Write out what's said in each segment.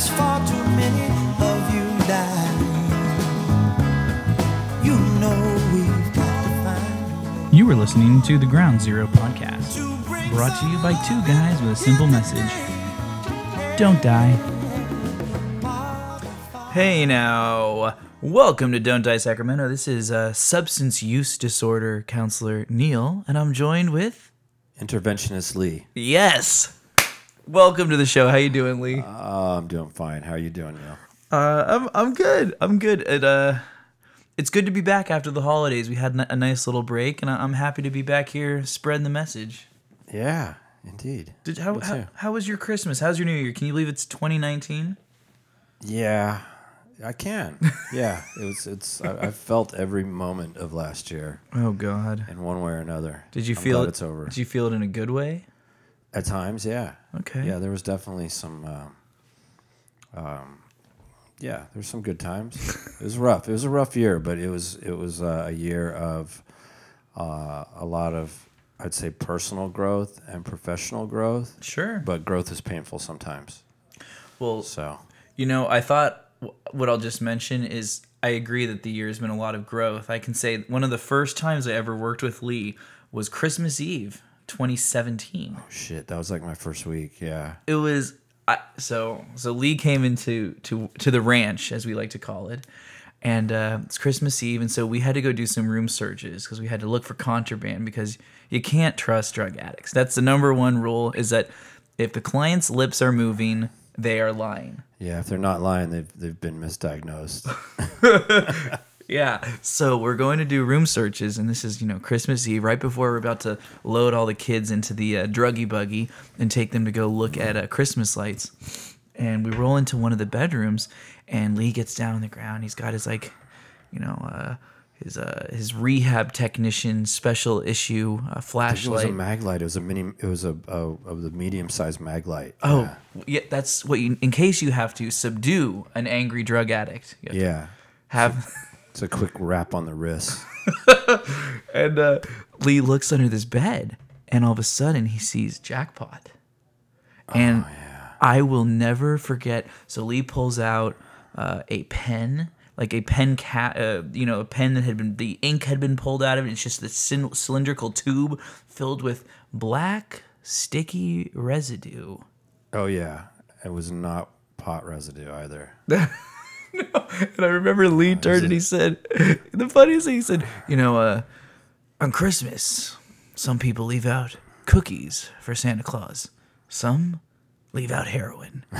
There's far too many of you dying. You know we've got to find You were listening to the Ground Zero podcast, to brought to you by two guys with a simple message Don't die. Hey now, welcome to Don't Die Sacramento. This is uh, substance use disorder counselor Neil, and I'm joined with Interventionist Lee. yes. Welcome to the show. How you doing, Lee? Oh, I'm doing fine. How are you doing, Neil? Uh, I'm I'm good. I'm good. It uh, it's good to be back after the holidays. We had a nice little break, and I'm happy to be back here spreading the message. Yeah, indeed. Did how how, how was your Christmas? How's your New Year? Can you believe it's 2019? Yeah, I can. Yeah, it was. It's. I, I felt every moment of last year Oh God. in one way or another. Did you I'm feel glad it? It's over. Did you feel it in a good way? At times, yeah. Okay. Yeah, there was definitely some. Um, um, yeah, there's some good times. it was rough. It was a rough year, but it was it was uh, a year of uh, a lot of I'd say personal growth and professional growth. Sure. But growth is painful sometimes. Well, So you know, I thought wh- what I'll just mention is I agree that the year has been a lot of growth. I can say one of the first times I ever worked with Lee was Christmas Eve, 2017. Oh shit, that was like my first week. Yeah. it was I, so so Lee came into to to the ranch as we like to call it, and uh, it's Christmas Eve, and so we had to go do some room searches because we had to look for contraband because you can't trust drug addicts. That's the number one rule is that if the client's lips are moving, they are lying. Yeah, if they're not lying, they've they've been misdiagnosed. Yeah. So we're going to do room searches, and this is, you know, Christmas Eve, right before we're about to load all the kids into the uh, druggy buggy and take them to go look at uh, Christmas lights. And we roll into one of the bedrooms, and Lee gets down on the ground. He's got his like, you know, uh, his uh, his rehab technician special issue uh, it was flashlight. a mag light. It was a mini. It was a, a of the medium sized mag light. oh, yeah. yeah, that's what you. In case you have to subdue an angry drug addict, you have to yeah. have. It's a quick wrap on the wrist. And uh, Lee looks under this bed, and all of a sudden he sees jackpot. And I will never forget. So Lee pulls out uh, a pen, like a pen cat, uh, you know, a pen that had been the ink had been pulled out of it. It's just this cyn- cylindrical tube filled with black sticky residue. Oh yeah, it was not pot residue either. And I remember Lee turned and he said, the funniest thing he said, you know, uh, on Christmas, some people leave out cookies for Santa Claus. Some leave out heroin.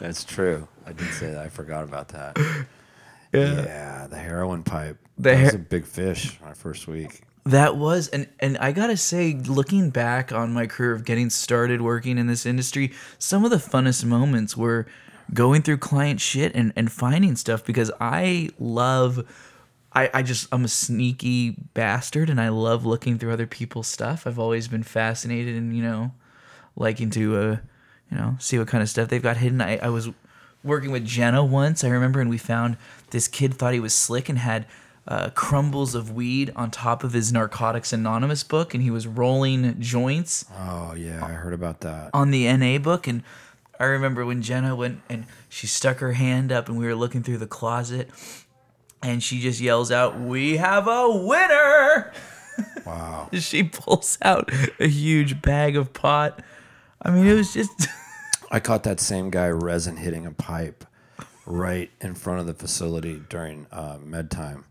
That's true. I did say that. I forgot about that. Yeah. Yeah, the heroin pipe. The that was her- a big fish my first week. That was and and I gotta say, looking back on my career of getting started working in this industry, some of the funnest moments were going through client shit and, and finding stuff because I love I, I just I'm a sneaky bastard and I love looking through other people's stuff. I've always been fascinated and, you know, liking to uh you know, see what kind of stuff they've got hidden. I, I was working with Jenna once, I remember, and we found this kid thought he was slick and had uh, crumbles of weed on top of his Narcotics Anonymous book, and he was rolling joints Oh yeah, I heard about that. on the NA book. And I remember when Jenna went and she stuck her hand up, and we were looking through the closet, and she just yells out, "We have a winner!" Wow. she pulls out a huge bag of pot. I mean, it was just. I caught that same guy resin hitting a pipe right in front of the facility during uh, med time.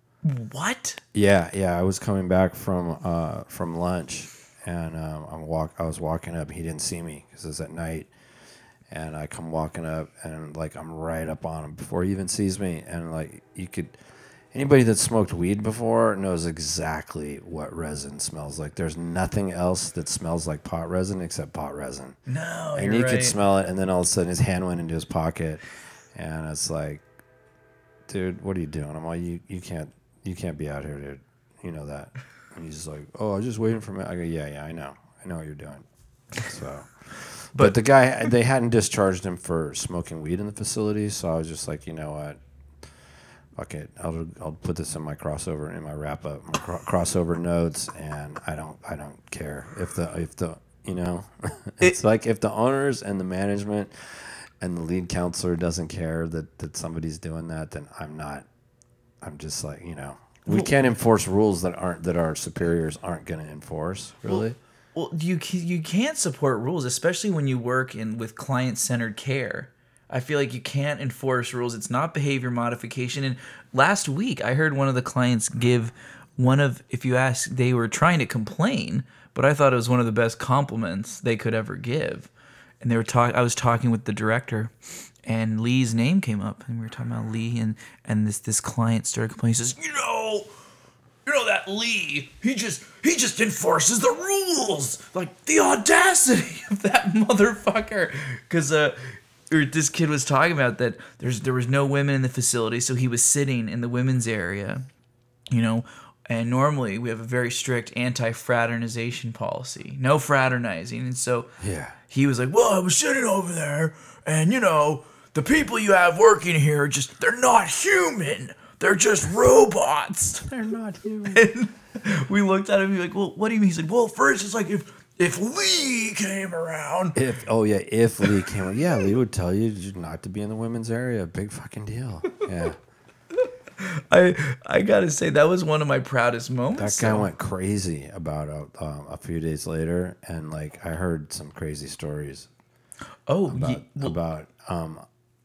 what? Yeah, yeah. I was coming back from uh, from lunch, and um, I'm walk. I was walking up. He didn't see me because it was at night, and I come walking up, and like I'm right up on him before he even sees me, and like you could. Anybody that smoked weed before knows exactly what resin smells like. There's nothing else that smells like pot resin except pot resin. No, and you right. could smell it, and then all of a sudden his hand went into his pocket, and it's like, dude, what are you doing? I'm like, you you can't you can't be out here, dude. You know that. And he's just like, oh, I was just waiting for me. I go, yeah, yeah, I know, I know what you're doing. So, but, the guy they hadn't discharged him for smoking weed in the facility, so I was just like, you know what. Fuck it. I'll, I'll put this in my crossover in my wrap up, my cro- crossover notes, and I don't I don't care if the if the you know, it's like if the owners and the management and the lead counselor doesn't care that that somebody's doing that, then I'm not. I'm just like you know, we can't enforce rules that aren't that our superiors aren't going to enforce. Really. Well, you you can't support rules, especially when you work in with client centered care. I feel like you can't enforce rules. It's not behavior modification. And last week, I heard one of the clients give one of, if you ask, they were trying to complain, but I thought it was one of the best compliments they could ever give. And they were talking. I was talking with the director, and Lee's name came up, and we were talking about Lee, and and this this client started complaining. He says, "You know, you know that Lee, he just he just enforces the rules. Like the audacity of that motherfucker. Cause uh or this kid was talking about that there's there was no women in the facility, so he was sitting in the women's area, you know. And normally we have a very strict anti-fraternization policy, no fraternizing. And so Yeah. he was like, "Well, I was sitting over there, and you know, the people you have working here just they're not human. They're just robots." They're not human. we looked at him. He's like, "Well, what do you mean?" He said, "Well, first it's like if if Lee came around." If oh yeah, if Lee came, yeah, Lee would tell you not to be in the women's area. Big fucking deal. Yeah, I I gotta say that was one of my proudest moments. that moments. guy so- went crazy about a, um, a few days later, and like I heard some crazy stories Oh, about ye- about um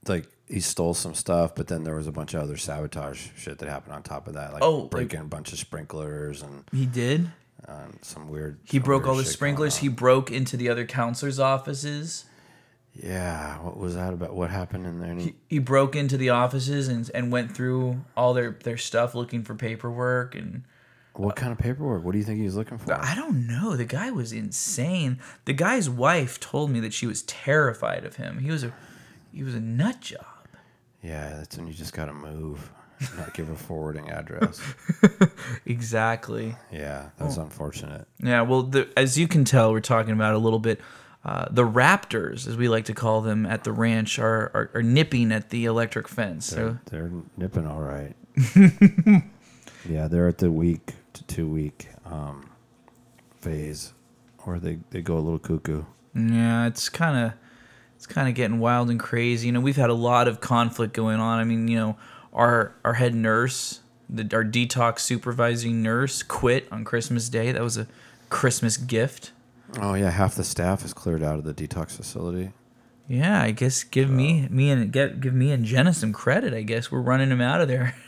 like he stole some stuff, but then there was a bunch of other sabotage shit that happened on top of that, like Oh, like- breaking a bunch of sprinklers and he did. um, some weird. He some broke weird all the sprinklers. He broke into the other counselors' offices. yeah, what was that about? What happened in there? Any- He broke into the offices and and went through all their their stuff looking for paperwork and. what kind of paperwork? What do you think he was looking for? I don't know. The guy was insane. The guy's wife told me that she was terrified of him. He was a he was a nut job. Yeah, that's when you just gotta move, not give a forwarding address. Exactly. Yeah, Oh. that's unfortunate. Yeah, well, the, as you can tell, we're talking about a little bit. Uh, the Raptors, as we like to call them at the ranch, are, are, are nipping at the electric fence. They're, they're nipping all right. yeah, they're at the week to two week um, phase, or they, they go a little cuckoo. yeah, it's kind of it's kind of getting wild and crazy. You know, we've had a lot of conflict going on. I mean, you know, our our head nurse, the, our detox supervising nurse, quit on Christmas Day. That was a Christmas gift. Oh yeah, half the staff is cleared out of the detox facility. Yeah, I guess give me me and get give me and Jenna some credit. I guess we're running them out of there.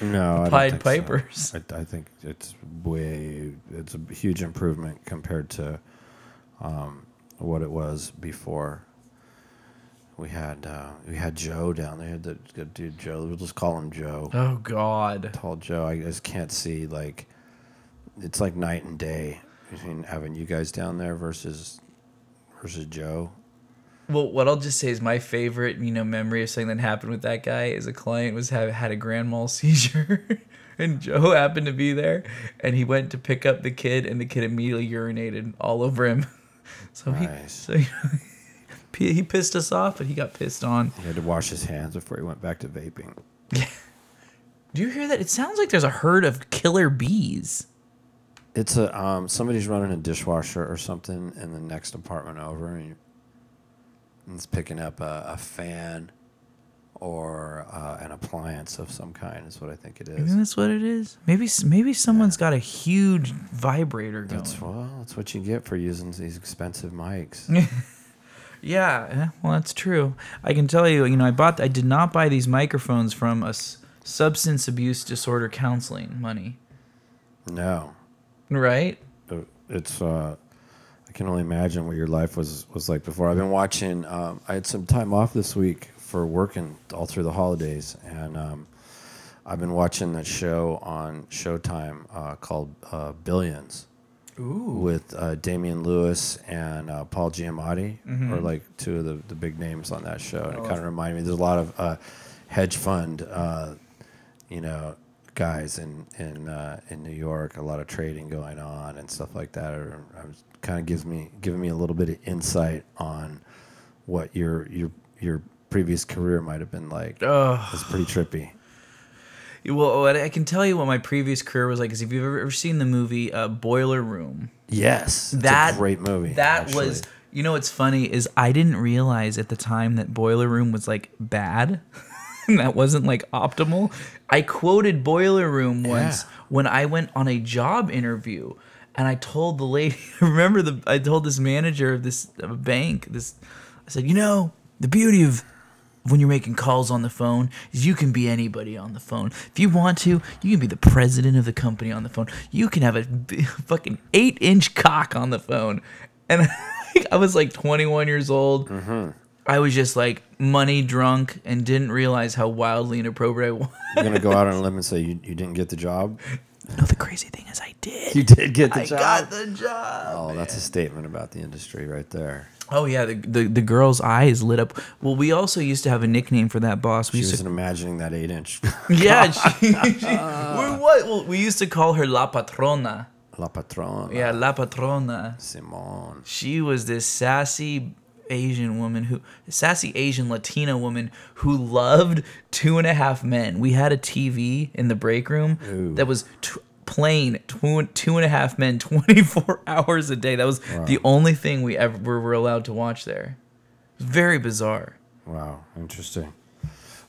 No, I don't Pied think Pipers. So. I, I think it's way it's a huge improvement compared to um, what it was before. We had uh, we had Joe down there. The good dude Joe. We'll just call him Joe. Oh God. Tall Joe. I just can't see like it's like night and day between having you guys down there versus versus Joe. Well, what I'll just say is my favorite, you know, memory of something that happened with that guy is a client was have, had a grand mal seizure, and Joe happened to be there, and he went to pick up the kid, and the kid immediately urinated all over him. So Nice. he, so he, he pissed us off, but he got pissed on. He had to wash his hands before he went back to vaping. Do you hear that? It sounds like there's a herd of killer bees. It's a um, somebody's running a dishwasher or something in the next apartment over, and it's picking up a, a fan or uh, an appliance of some kind. Is what I think it is. that's what it is. Maybe maybe someone's got a huge vibrator going. That's well, that's what you get for using these expensive mics. Yeah, eh, well, that's true. I can tell you, you know, I bought, I did not buy these microphones from a s- substance abuse disorder counseling money, no, right? Uh, it's. Uh, I can only imagine what your life was was like before. I've been watching. Um, I had some time off this week for working all through the holidays, and um, I've been watching that show on Showtime uh, called uh, Billions. With uh, Damian Lewis and uh, Paul Giamatti, or like two of the, the big names on that show. And it kind of reminded me. There's a lot of uh, hedge fund, uh, you know, guys in in uh, in New York. A lot of trading going on and stuff like that. Or, kind of gives me giving me a little bit of insight on what your your your previous career might have been like. Ugh. It's pretty trippy. Well, I can tell you what my previous career was like is if you've ever, ever seen the movie uh, Boiler Room, Yes, that a great movie. That actually. was You know what's funny is I didn't realize at the time that Boiler Room was like bad. and that wasn't like optimal. I quoted Boiler Room once Yeah. when I went on a job interview and I told the lady remember the I told this manager of this of a bank this I said, "You know, the beauty of when you're making calls on the phone is you can be anybody on the phone. If you want to, you can be the president of the company on the phone. You can have a fucking eight inch cock on the phone. And I was like 21 years old. Mm-hmm. I was just like money drunk and didn't realize how wildly inappropriate I was. You're gonna go out on a limb and say you, you didn't get the job. No, the crazy thing is I did. You did get the I job. I got the job. oh, that's a statement about the industry right there. Oh yeah, the, the the girl's eyes lit up. Well, we also used to have a nickname for that boss. We She used wasn't imagining that eight inch. Yeah, she, she, we, what, well, we used to call her La Patrona. La Patrona. Yeah, La Patrona. Simone. She was this sassy Asian woman who, sassy Asian Latina woman who loved Two and a Half Men. We had a TV in the break room Ooh. that was t- playing two, two and a Half Men 24 hours a day. That was the only thing we ever were, were allowed to watch there. Very bizarre. Wow, interesting.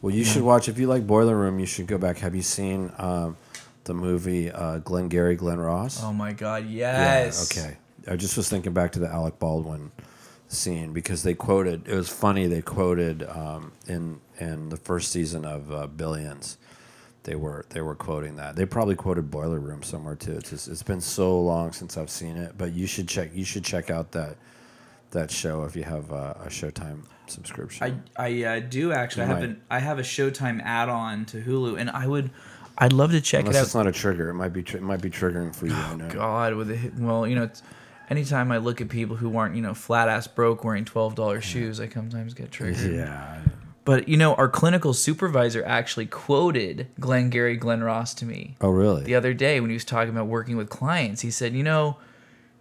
Well, you should watch if you like Boiler Room. You should go back. Have you seen um, the movie uh, Glengarry Glen Ross? Oh my God, Yeah, yes. okay. I just was thinking back to the Alec Baldwin scene because they quoted. It was funny. They quoted um, in in the first season of uh, Billions. They were they were quoting that. They probably quoted Boiler Room somewhere too. It's just, it's been so long since I've seen it, but you should check you should check out that that show if you have uh, a Showtime subscription. I I uh, do actually. I have an I have a Showtime add-on to Hulu, and I would, I'd love to check Unless it out. it's not a trigger, it might be tr- it might be triggering for you. I know. God, with it, well, you know, it's, anytime I look at people who aren't, you know, flat ass broke wearing twelve dollars shoes, I sometimes get triggered. Yeah. But you know, our clinical supervisor actually quoted Glengarry Glen Ross to me Oh really? the other day when he was talking about working with clients. He said, you know,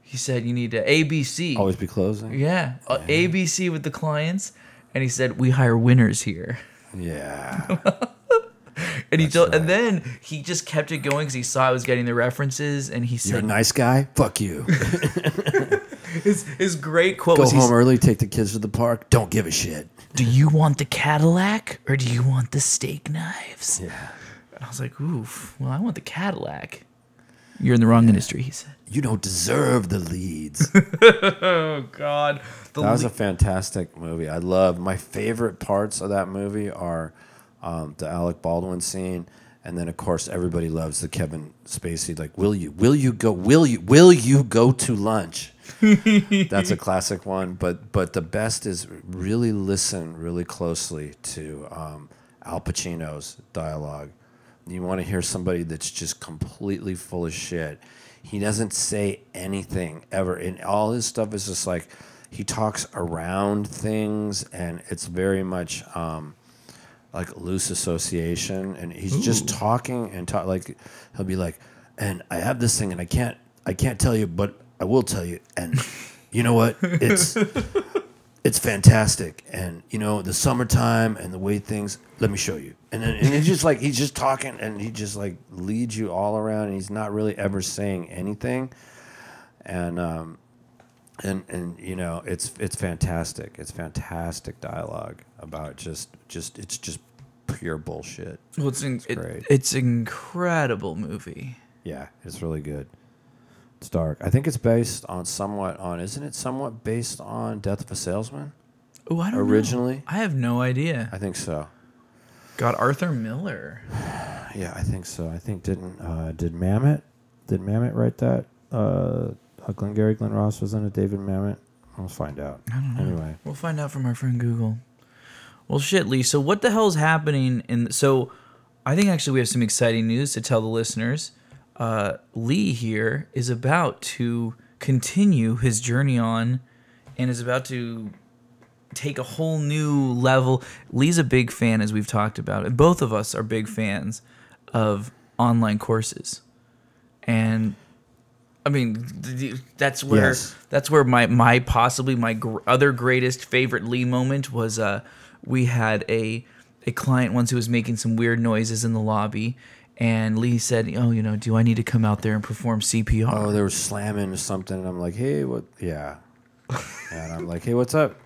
he said you need to ABC. Always be closing. yeah, uh, ABC with the clients, and he said we hire winners here. Yeah. And he told, and then he just kept it going because he saw I was getting the references, and he You're a said nice guy. Fuck you. his his great quote Go was, he's- home early. Take the kids to the park. Don't give a shit. "Do you want the Cadillac or do you want the steak knives?" Yeah. And I was like, "Oof, well, I want the Cadillac." You're in the wrong industry, he said. You don't deserve the leads. Oh God, the that was le- a fantastic movie. I love my favorite parts of that movie are um, the Alec Baldwin scene, and then of course everybody loves the Kevin Spacey. Like, will you? Will you go? Will you? Will you go to lunch? That's a classic one. But but the best is really listen really closely to um, Al Pacino's dialogue. You want to hear somebody that's just completely full of shit. He doesn't say anything ever. And all his stuff is just like he talks around things, and it's very much um, like loose association. And he's just talking and talk like he'll be like, "And I have this thing, and I can't, I can't tell you, but I will tell you." And you know what? It's it's fantastic. And you know, the summertime and the way things. Let me show you. And then, and he's just like he's just talking, and he just like leads you all around, and he's not really ever saying anything. And um, and and you know, it's it's fantastic. It's fantastic dialogue about just just it's just pure bullshit. well, it's, in, it- great. it's incredible movie. Yeah, it's really good. It's dark. I think it's based on somewhat on. Isn't it somewhat based on Death of a Salesman? Oh, I don't know. Originally? I have no idea. I think so. God, Arthur Miller. Yeah, I think so. I think didn't uh, did Mamet did Mamet write that? Uh, uh, Glengarry Glen Ross was in it. David Mamet. Let's find out. I don't know. Anyway, We'll find out from our friend Google. Well, shit, Lee. So, what the hell's happening? In so, I think actually we have some exciting news to tell the listeners. Uh, Lee here is about to continue his journey on, and is about to take a whole new level. Lee's a big fan, as we've talked about. And both of us are big fans of online courses, and I mean, th- th- that's where Yes. that's where my my possibly my gr- other greatest favorite Lee moment was. Uh, we had a a client once who was making some weird noises in the lobby, and Lee said, "Oh, you know, do I need to come out there and perform CPR?" oh, they were slamming something, and I'm like, hey, what? Yeah, and I'm like, "Hey, what's up?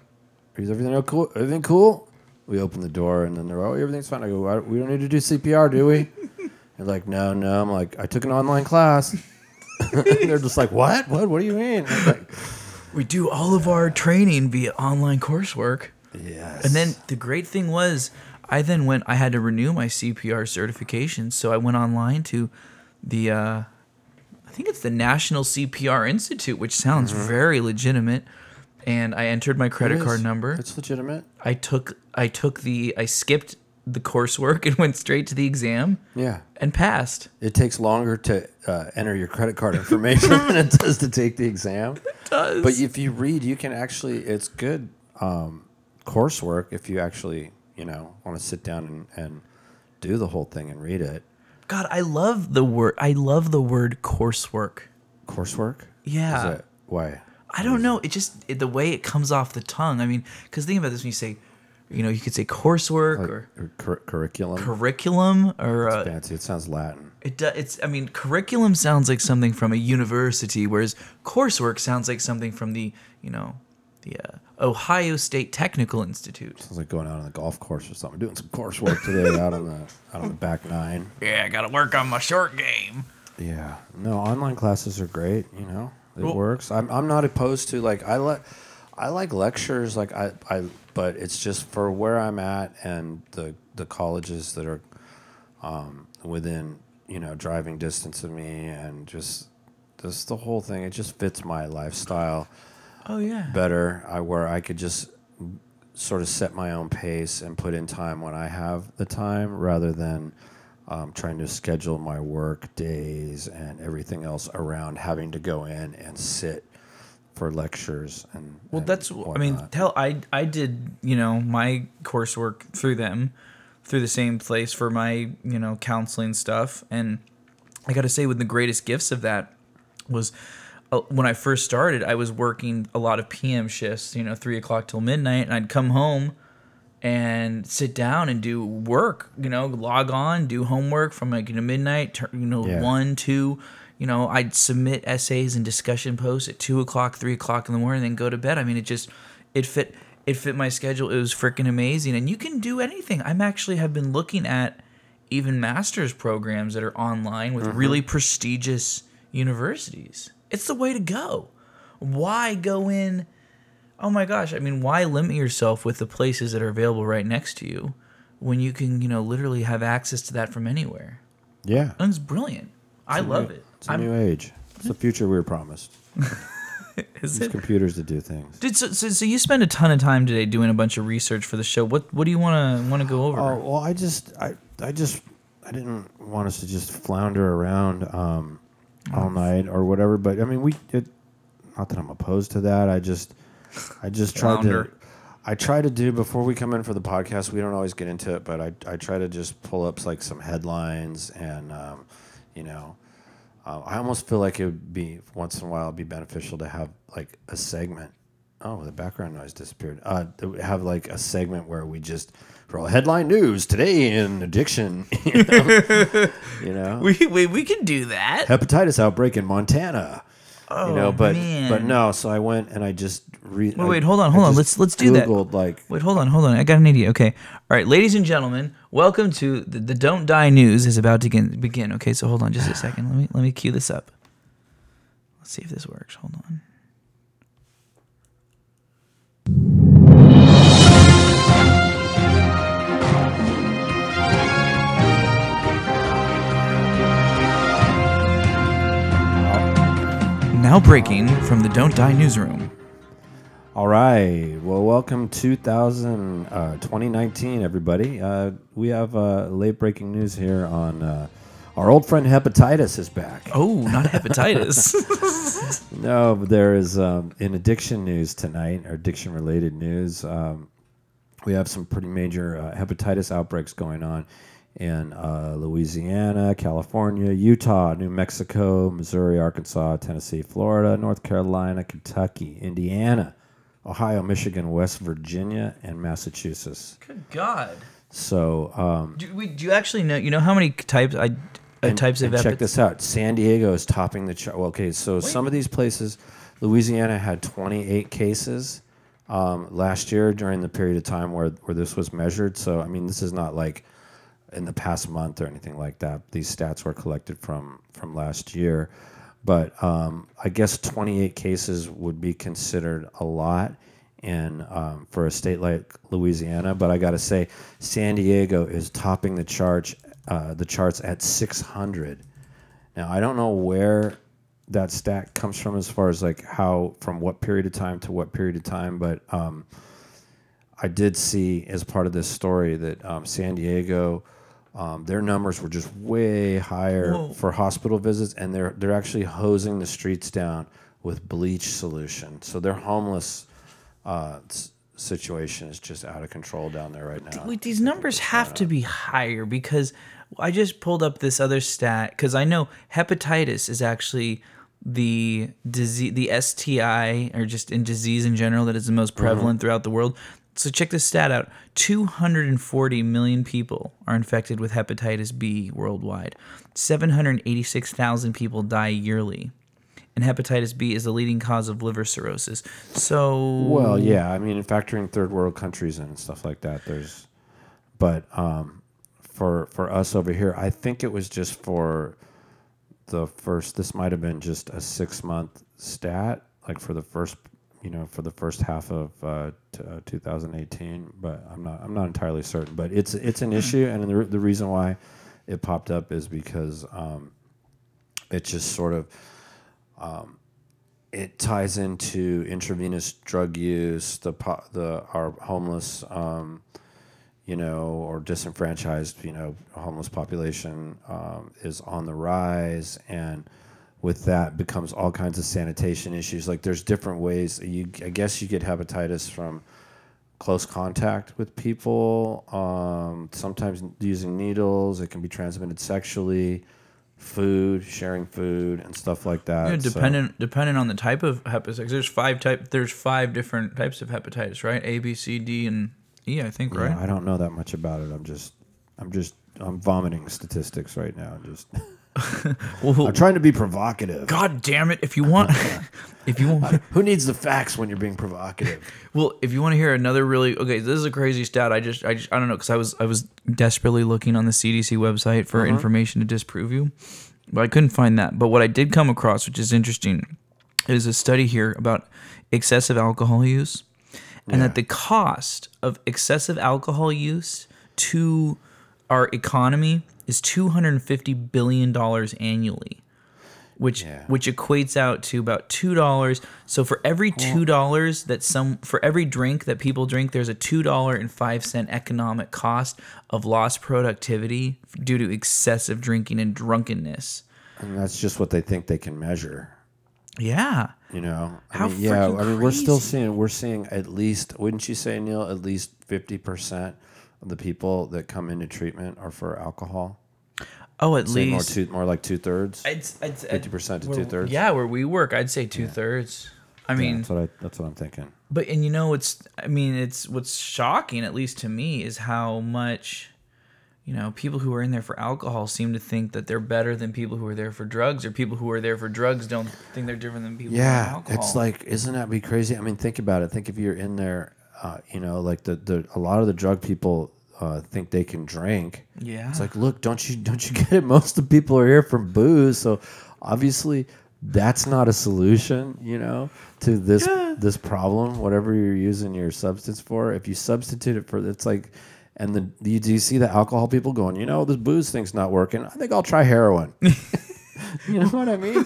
Is everything cool? Everything cool?" We open the door, and then they're, "Oh, everything's fine." I go, "We don't need to do CPR, do we?" They're like, "No, no." I'm like, "I took an online class." they're just like, "What? What? What do you mean?" I'm like, We do all of our training via online coursework. yes. And then the great thing was, I then went. I had to renew my CPR certification, so I went online to the. Uh, I think it's the National CPR Institute, which sounds very legitimate. And I entered my credit card number. It's legitimate. I took. I took the. I skipped the coursework and went straight to the exam Yeah. and passed. It takes longer to uh, enter your credit card information than it does to take the exam. does. But if you read, you can actually. It's good um, coursework if you actually, you know, want to sit down and, and do the whole thing and read it. God, I love the word. I love the word coursework. Coursework. Yeah. Is it why? I don't know. It just it, the way it comes off the tongue. I mean, because think about this when you say, you know, you could say coursework Like, or or cur- curriculum. curriculum or uh, Fancy. It sounds Latin. it. do- It's. I mean, curriculum sounds like something from a university, whereas coursework sounds like something from the you know, the uh, Ohio State Technical Institute. Sounds like going out on the golf course or something. Doing some coursework today out on the out on the back nine. Yeah, I got to work on my short game. Yeah. No, online classes are great, you know. It Well- works. I'm I'm not opposed to like I like I like lectures like I I but it's just for where I'm at and the the colleges that are um, within, you know, driving distance of me and just just the whole thing it just fits my lifestyle Oh yeah. better I where I could just sort of set my own pace and put in time when I have the time rather than um, trying to schedule my work days and everything else around having to go in and sit for lectures and Well, and that's. I mean, tell I I did you know my coursework through them, through the same place for my you know counseling stuff, and I got to say, with the greatest gifts of that was Uh, when I first started, I was working a lot of PM shifts, you know, three o'clock till midnight, and I'd come home and sit down and do work, you know, log on, do homework from like you know midnight, you know, Yeah. one, two, you know, I'd submit essays and discussion posts at two o'clock, three o'clock in the morning, then go to bed. I mean, it just it fit it fit my schedule. It was freaking amazing, and you can do anything. I'm actually have been looking at even master's programs that are online with mm-hmm. really prestigious universities. It's the way to go. Why go in? Oh my gosh! I mean, why limit yourself with the places that are available right next to you when you can, you know, literally have access to that from anywhere? yeah And it's brilliant. I It's a love new- it. it's a I'm- new age it's the future we were promised is Use it? computers to do things Dude, so, so, so you spend a ton of time today doing a bunch of research for the show. What what do you want to want to go over? Oh well, I just I I just I didn't want us to just flounder around um, all night or whatever. But I mean, we it, not that I'm opposed to that. I just I just tried Flounder. to I try to do before we come in for the podcast. We don't always get into it, but I I try to just pull up like some headlines and um, you know. Uh, I almost feel like it would be once in a while it'd be beneficial to have like a segment. Oh, the background noise disappeared. Uh, to have like a segment where we just roll headline news today in addiction. You know, you know? we, we we can do that. hepatitis outbreak in Montana. Oh you know, oh, but man. but no. So I went and I just re- Wait, wait, hold on, hold on. Let's let's do that. Like Wait, hold on, hold on. I got an idea. Okay. All right, ladies and gentlemen, welcome to the, the Don't Die News is about to begin, begin. Okay, so hold on just a second. Let me let me cue this up. Let's see if this works. Hold on. Now breaking from the Don't Die newsroom. All right. Well, welcome 2000, uh, 2019, everybody. Uh, we have uh, late breaking news here on uh, our old friend hepatitis is back. Oh, not hepatitis. No, but there is um, in addiction news tonight, or addiction related news. Um, we have some pretty major uh, hepatitis outbreaks going on in uh, Louisiana, California, Utah, New Mexico, Missouri, Arkansas, Tennessee, Florida, North Carolina, Kentucky, Indiana, Ohio, Michigan, West Virginia, and Massachusetts. Good God. So, um, Do, we, do you actually know? You know how many types? I uh, and- types of check this out. San Diego is topping the chart. Well, okay, so some of these places, Louisiana had 28 cases um, last year during the period of time where, where this was measured. So, I mean, this is not like in the past month or anything like that. These stats were collected from, from last year. But um, I guess 28 cases would be considered a lot in um, for a state like Louisiana. But I got to say, San Diego is topping the charts uh, the charts at 600. Now I don't know where that stat comes from as far as like how from what period of time to what period of time, but um, I did see as part of this story that um, San Diego. Um, their numbers were just way higher Whoa. for hospital visits, and they're they're actually hosing the streets down with bleach solution. So their homeless uh, situation is just out of control down there right now. Wait, these numbers have to be higher because I just pulled up this other stat because I know hepatitis is actually the disease, the STI, or just in disease in general that is the most prevalent throughout the world. So check this stat out: 240 million people are infected with hepatitis B worldwide. 786,000 people die yearly. And hepatitis B is the leading cause of liver cirrhosis. So Well, yeah, I mean, factoring third world countries and stuff like that, there's, but um, for for us over here, I think it was just for the first. This might have been just a six month stat, like for the first, you know, for the first half of uh, t- uh, 2018. But I'm not I'm not entirely certain. But it's it's an issue, and the, re- the reason why it popped up is because um, it just sort of it ties into intravenous drug use, the po- the our homeless, um, you know, or disenfranchised, you know, homeless population um, is on the rise, and with that becomes all kinds of sanitation issues. Like there's different ways. You, I guess, you get hepatitis from close contact with people. Um, sometimes using needles. It can be transmitted sexually. Food, sharing food, and stuff like that. Yeah, So- dependent dependent on the type of hepatitis. There's five type. There's five different types of hepatitis, right? A, B, C, D, and E. I think, right? Yeah? I don't know that much about it. I'm just, I'm just, I'm vomiting statistics right now. Just, Well, I'm trying to be provocative. God damn it! If you want, if you want, Who needs the facts when you're being provocative? well, if you want to hear another really okay, this is a crazy stat. I just, I just, I don't know, because I was, I was desperately looking on the CDC website for uh-huh. information to disprove you, but I couldn't find that. But what I did come across, which is interesting, is a study here about excessive alcohol use, and Yeah. that the cost of excessive alcohol use to our economy is two hundred and fifty billion dollars annually which Yeah. which equates out to about two dollars. So for every two dollars that some for every drink that people drink, there's a two dollar and five cent economic cost of lost productivity due to excessive drinking and drunkenness. And that's just what they think they can measure. Yeah. You know, I How mean, yeah. I mean, we're still seeing, we're seeing at least, wouldn't you say, Neil? At least fifty percent the people that come into treatment are for alcohol. Oh, at Say more two, more like two thirds. I'd, I'd, I'd 50% to two-thirds? Yeah, where we work, I'd say two thirds. I mean, that's what I, that's what I'm thinking. But and you know it's I mean it's what's shocking at least to me is how much you know people who are in there for alcohol seem to think that they're better than people who are there for drugs or people who are there for drugs don't think they're different than people who are Yeah, alcohol. it's like, isn't that be crazy? I mean, think about it. Think if you're in there, uh, you know, like the, the a lot of the drug people uh, think they can drink. yeah. It's like, look, don't you don't you get it? Most of the people are here from booze, so obviously that's not a solution, you know, to this this problem. Whatever you're using your substance for, if you substitute it for, it's like, and the you, do you see the alcohol people going, you know, this booze thing's not working. I think I'll try heroin. you know what I mean?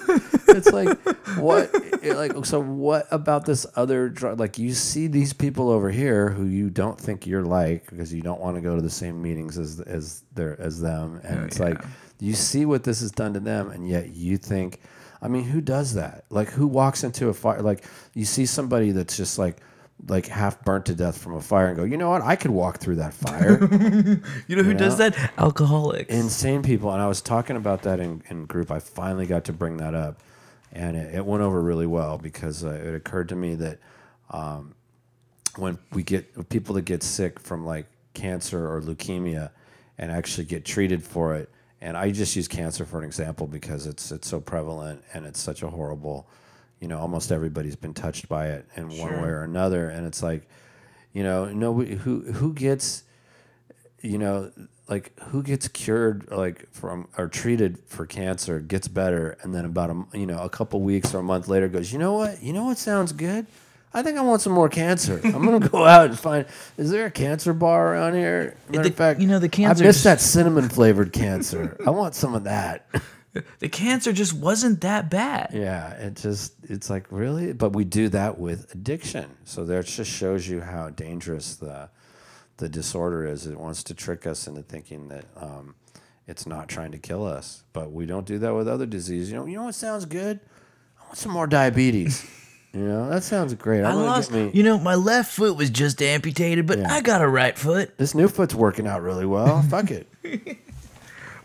It's like what, like so. What about this other drug? Like you see these people over here who you don't think you're like because you don't want to go to the same meetings as as their as them, and Oh, it's like you see what this has done to them, and yet you think, I mean, who does that? Like who walks into a fire? Like you see somebody that's just like. Like half burnt to death from a fire, and go, you know what? I could walk through that fire. you know who does know? that? Alcoholics. insane people and i was talking about that in, in group i finally got to bring that up and it, it went over really well because uh, it occurred to me that um, when we get people that get sick from like cancer or leukemia and actually get treated for it and i just use cancer for an example because it's it's so prevalent and it's such a horrible you know, almost everybody's been touched by it in one way or another. And it's like, you know, no, who who gets, you know, like who gets cured like from or treated for cancer gets better, and then about a you know a couple weeks or a month later goes, you know what, you know what sounds good. I think I want some more cancer. I'm gonna go out and find. Is there a cancer bar around here? Matter The- of fact, you know, the cancer I miss that cinnamon flavored cancer. I want some of that. The cancer just wasn't that bad. Yeah, it just it's like really, but we do that with addiction. So that just shows you how dangerous the the disorder is. It wants to trick us into thinking that um, it's not trying to kill us, but we don't do that with other diseases. You know, you know what sounds good? I want some more diabetes. you know, that sounds great. I, I lost, me. you know, my left foot was just amputated, but Yeah. I got a right foot. this new foot's working out really well. Fuck it.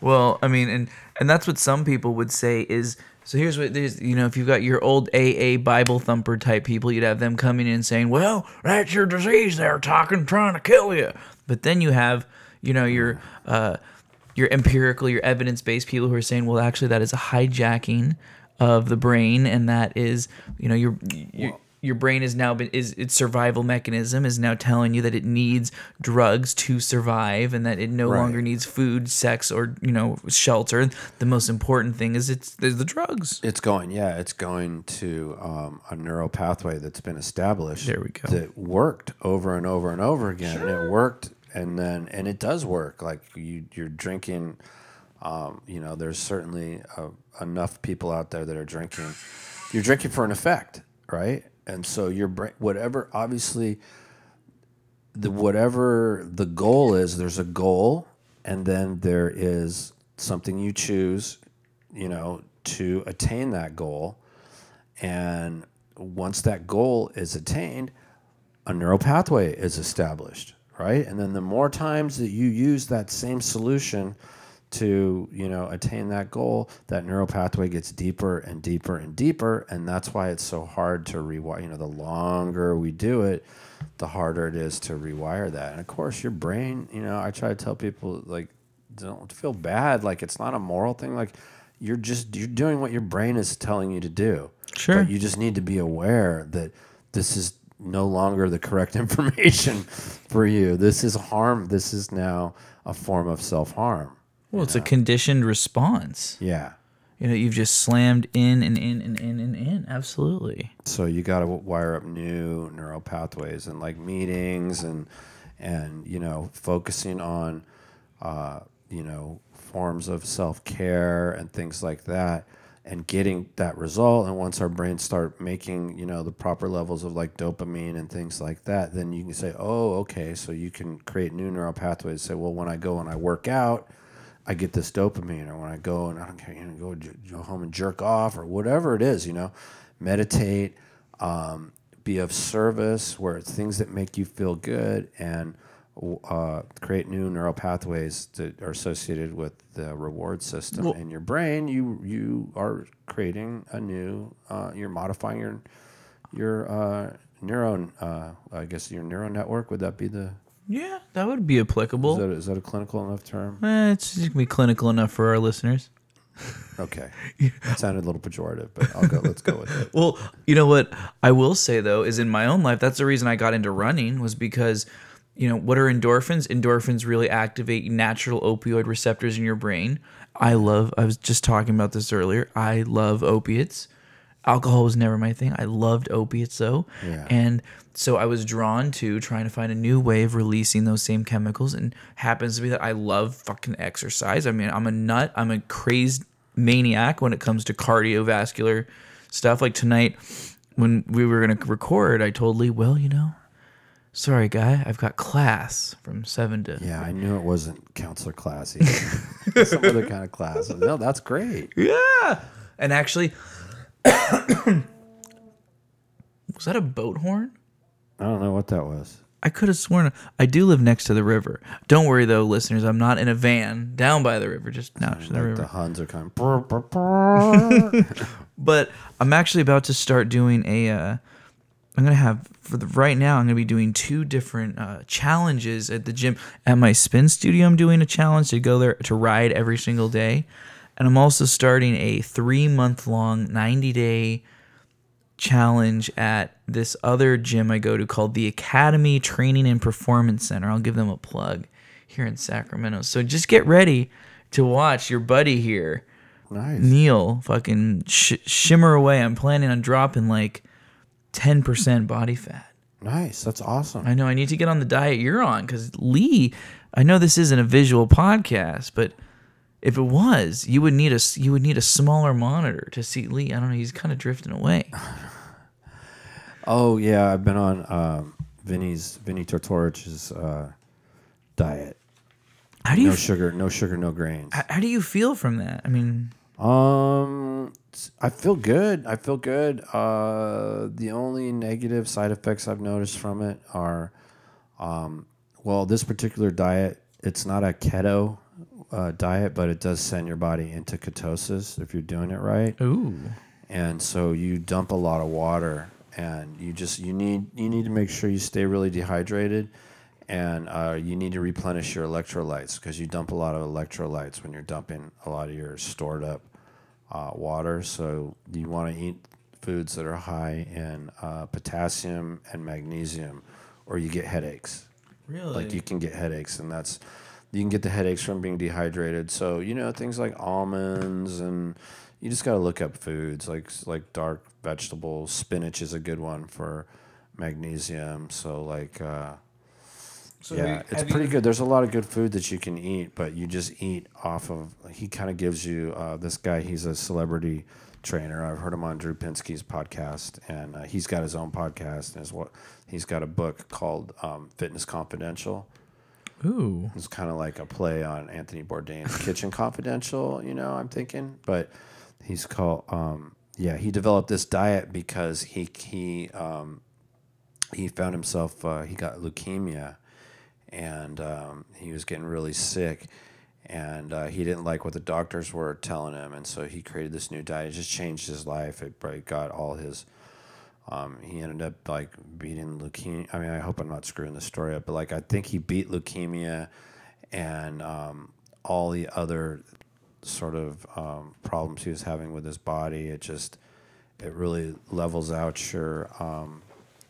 Well, I mean, and and that's what some people would say is. So here's what there's, you know, if you've got your old AA Bible thumper type people, you'd have them coming in saying, "Well, that's your disease. They're talking, trying to kill you." But then you have, you know, your uh, your empirical, your evidence based people who are saying, "Well, actually, that is a hijacking of the brain, and that is, you know, your your your brain is now been is its survival mechanism is now telling you that it needs drugs to survive, and that it no Right. longer needs food, sex, or you know, shelter. The most important thing is it's there's the drugs. It's going, yeah, it's going to um, a neural pathway that's been established. There we go. That worked over and over and over again, and it worked, and then and it does work. Like you, you're drinking. Um, you know, there's certainly uh, enough people out there that are drinking. You're drinking for an effect, right? And so your brain, whatever, obviously, the whatever the goal is, there's a goal, and then there is something you choose, you know, to attain that goal. And once that goal is attained, a neural pathway is established, right? And then the more times that you use that same solution to, you know, attain that goal, that neural pathway gets deeper and deeper and deeper, and that's why it's so hard to rewire. You know, the longer we do it, the harder it is to rewire that. And of course, your brain, you know, I try to tell people like don't feel bad, like it's not a moral thing, like you're just you're doing what your brain is telling you to do. Sure. But you just need to be aware that this is no longer the correct information for you. This is harm. This is now a form of self harm. Well, it's a conditioned response. Yeah. You know, you've just slammed in and in and in and in. Absolutely. So you got to wire up new neural pathways and like meetings and and you know focusing on uh, you know forms of self care and things like that and getting that result and once our brains start making you know the proper levels of like dopamine and things like that then you can say oh okay so you can create new neural pathways say well when i go and i work out I get this dopamine, or when I go and I don't care, you know, go, go home and jerk off, or whatever it is, you know, meditate, um, be of service, where it's things that make you feel good, and uh, create new neural pathways that are associated with the reward system Well- in your brain. You you are creating a new, uh, you're modifying your your uh, neuron, uh, I guess your neural network. Would that be the Yeah, that would be applicable. is that, is that a clinical enough term? Eh, it's just gonna be clinical enough for our listeners. Okay. That sounded a little pejorative, but I'll go. Let's go with it. Well, you know what I will say though is in my own life, that's the reason I got into running was because, you know, what are endorphins? Endorphins really activate natural opioid receptors in your brain. I love. I was just talking about this earlier. I love opiates. Alcohol was never my thing. I loved opiates though, Yeah. and so I was drawn to trying to find a new way of releasing those same chemicals. And happens to be that I love fucking exercise. I mean, I'm a nut. I'm a crazed maniac when it comes to cardiovascular stuff. Like tonight, when we were gonna record, I told Lee, "Well, you know, sorry, guy, I've got class from seven to Yeah, I knew it wasn't counselor classy. Some other kind of class. No, that's great. yeah." And actually, was that a boat horn? I don't know what that was. I could have sworn I do live next to the river. Don't worry though, listeners. I'm not in a van down by the river, just next to the Like river. the Huns are kind of. But I'm actually about to start doing a. Uh, I'm gonna have for the right now. I'm gonna be doing two different uh, challenges at the gym. At my spin studio, I'm doing a challenge to go there to ride every single day, and I'm also starting a three month long, 90 day challenge at this other gym I go to called the Academy Training and Performance Center. I'll give them a plug here in Sacramento. So just get ready to watch your buddy here, Nice. Neil, fucking sh- shimmer away. I'm planning on dropping like 10% body fat. Nice. That's awesome. I know I need to get on the diet you're on because Lee. I know this isn't a visual podcast, but if it was, you would need a you would need a smaller monitor to see Lee. I don't know. He's kind of drifting away. Oh yeah, I've been on um, Vinnie's Vinnie Tortorich's uh, diet. How do you No f- sugar, no sugar, no grains. h- how do you feel from that? I mean, Um, I feel good. I feel good. Uh, the only negative side effects I've noticed from it are, um, well, this particular diet, it's not a keto uh, diet, but it does send your body into ketosis if you're doing it right. ooh, and so you dump a lot of water and you just you need you need to make sure you stay really dehydrated and uh, you need to replenish your electrolytes because you dump a lot of electrolytes when you're dumping a lot of your stored up uh, water so you want to eat foods that are high in uh, potassium and magnesium or you get headaches really? like you can get headaches and that's you can get the headaches from being dehydrated. So you know things like almonds and you just got to look up foods like like dark vegetables. Spinach is a good one for magnesium. So like uh, yeah it's pretty good. There's a lot of good food that you can eat but you just eat off of he kind of gives you uh, this guy he's a celebrity trainer. I've heard him on drew pinsky's podcast and uh, he's got his own podcast and his, what he's got a book called um, fitness confidential Ooh, it's kind of like a play on Anthony Bourdain's Kitchen Confidential, you know, I'm thinking. But he's called, um, yeah, he developed this diet because he, he, um, he found himself, uh, he got leukemia and um, he was getting really sick. And uh, he didn't like what the doctors were telling him. And so he created this new diet. It just changed his life. It got all his um, he ended up like beating leukemia. I mean, I hope I'm not screwing the story up, but like I think he beat leukemia and um, all the other sort of um, problems he was having with his body. It just it really levels out your um,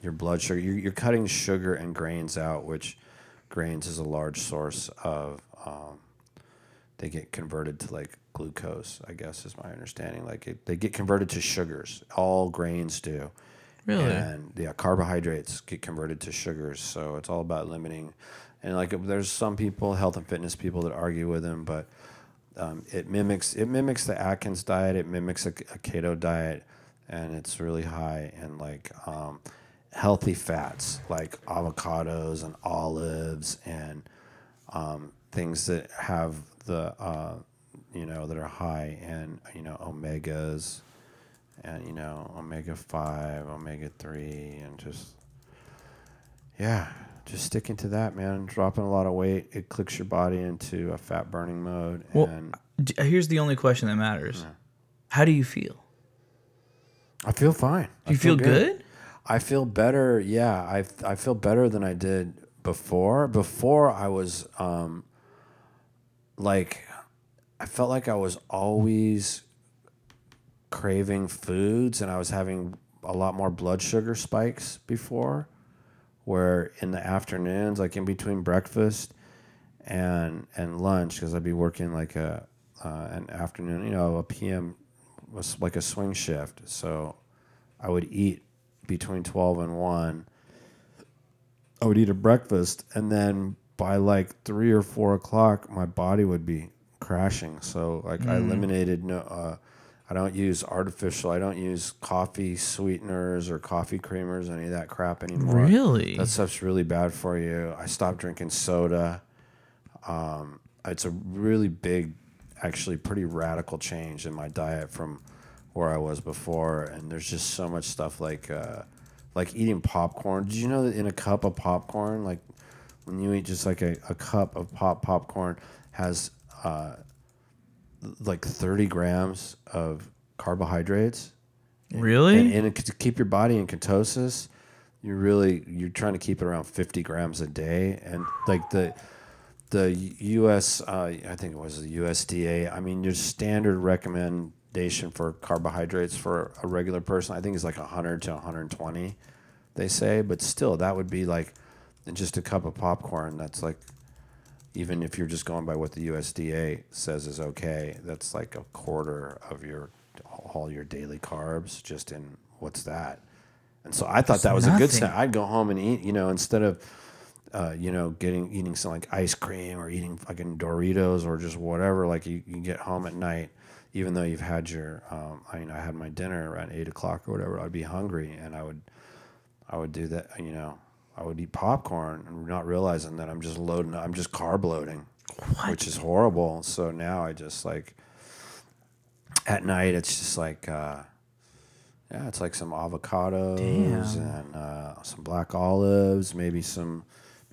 your blood sugar. You're, you're cutting sugar and grains out, which grains is a large source of. Um, they get converted to like glucose. I guess is my understanding. Like it, they get converted to sugars. All grains do. Really? And yeah, carbohydrates get converted to sugars, so it's all about limiting. And like, there's some people, health and fitness people, that argue with him, but um, it mimics it mimics the Atkins diet. It mimics a, a keto diet, and it's really high in like um, healthy fats, like avocados and olives and um, things that have the uh, you know that are high in you know omegas and you know omega 5 omega 3 and just yeah just sticking to that man dropping a lot of weight. It clicks your body into a fat burning mode Well, and Here's the only question that matters: How do you feel? i feel fine. Do you feel good? i feel better yeah i, I feel better than i did before. Before i was um like i felt like i was always craving foods and I was having a lot more blood sugar spikes before where in the afternoons like in between breakfast and and lunch because I'd be working like a uh, an afternoon you know a PM was like a swing shift. So I would eat between 12 and 1 I would eat a breakfast and then by like 3 or 4 o'clock my body would be crashing. So like I eliminated no uh, I don't use artificial. I don't use coffee sweeteners or coffee creamers, any of that crap anymore. Really? That stuff's really bad for you. I stopped drinking soda. Um, it's a really big, actually pretty radical change in my diet from where I was before. And there's just so much stuff like uh, like eating popcorn. Did you know that in a cup of popcorn, like when you eat just like a, a cup of pop popcorn has uh, like 30 grams of carbohydrates really? and, and to keep your body in ketosis you're really you're trying to keep it around 50 grams a day and like the the us uh, i think it was the usda i mean your standard recommendation for carbohydrates for a regular person. I think is like 100 to 120, they say. But still, that would be like just a cup of popcorn. That's like even if you're just going by what the USDA says is okay, that's like a quarter of your all your daily carbs just in what's that. And so I thought that was a good nothing. snack. I'd go home and eat, you know, instead of uh, you know, getting eating some like ice cream or eating fucking Doritos or just whatever. Like you, you get home at night, even though you've had your, um, I mean, I had my dinner around eight o'clock or whatever. I'd be hungry and I would, I would do that. You know, I would eat popcorn and not realizing that I'm just loading. I'm just carb loading, which is horrible. So now I just like at night. It's just like. Uh, yeah, it's like some avocados Damn. and uh, some black olives, maybe some,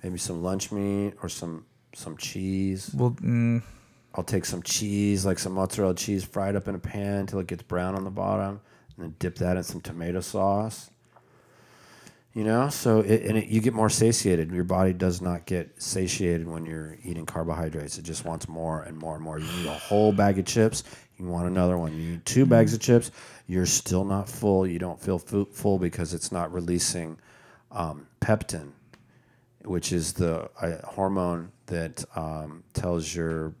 maybe some lunch meat or some some cheese. Well, mm, I'll take some cheese, like some mozzarella cheese, fried up in a pan until it gets brown on the bottom, and then dip that in some tomato sauce. You know, so it, and it, you get more satiated. Your body does not get satiated when you're eating carbohydrates. It just wants more and more and more. You need a whole bag of chips. You want another one. You need two bags of chips. You're still not full. You don't feel fu- full because it's not releasing um, leptin, which is the uh, hormone that um, tells your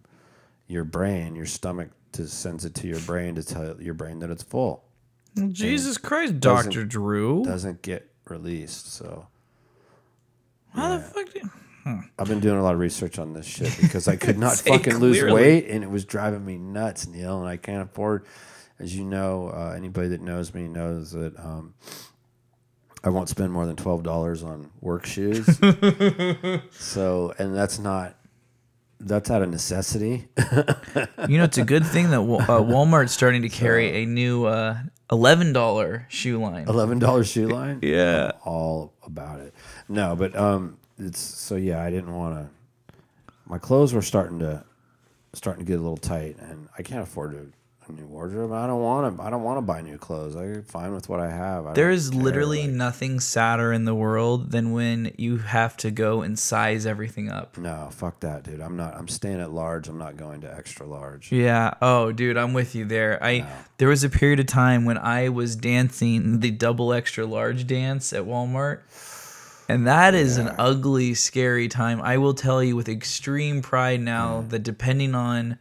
your brain, your stomach, to sends it to your brain to tell your brain that it's full. Jesus Christ, Doctor Drew. Doesn't get released. So How the fuck? Do I've been doing a lot of research on this shit because I could not fucking lose weight, and it was driving me nuts, Neil. And I can't afford, as you know, uh, anybody that knows me knows that um, I won't spend more than twelve dollars on work shoes. so, and that's not. That's out of necessity. you know, it's a good thing that uh, Walmart's starting to carry a new uh, eleven dollar shoe line. Eleven dollar shoe line. Yeah. all about it. No, but um, it's so yeah. I didn't want to. My clothes were starting to starting to get a little tight, and I can't afford a, a new wardrobe. I don't want to. I don't want to buy new clothes. I'm fine with what I have. I There care, literally like- nothing sadder in the world than when you have to go and size everything up. no. Fuck that, dude. I'm not. I'm staying at large. I'm not going to extra large. Yeah. Oh, dude, I'm with you there. I there was a period of time when I was dancing the double extra large dance at Walmart. And that is an ugly, scary time. I will tell you with extreme pride now mm. that depending on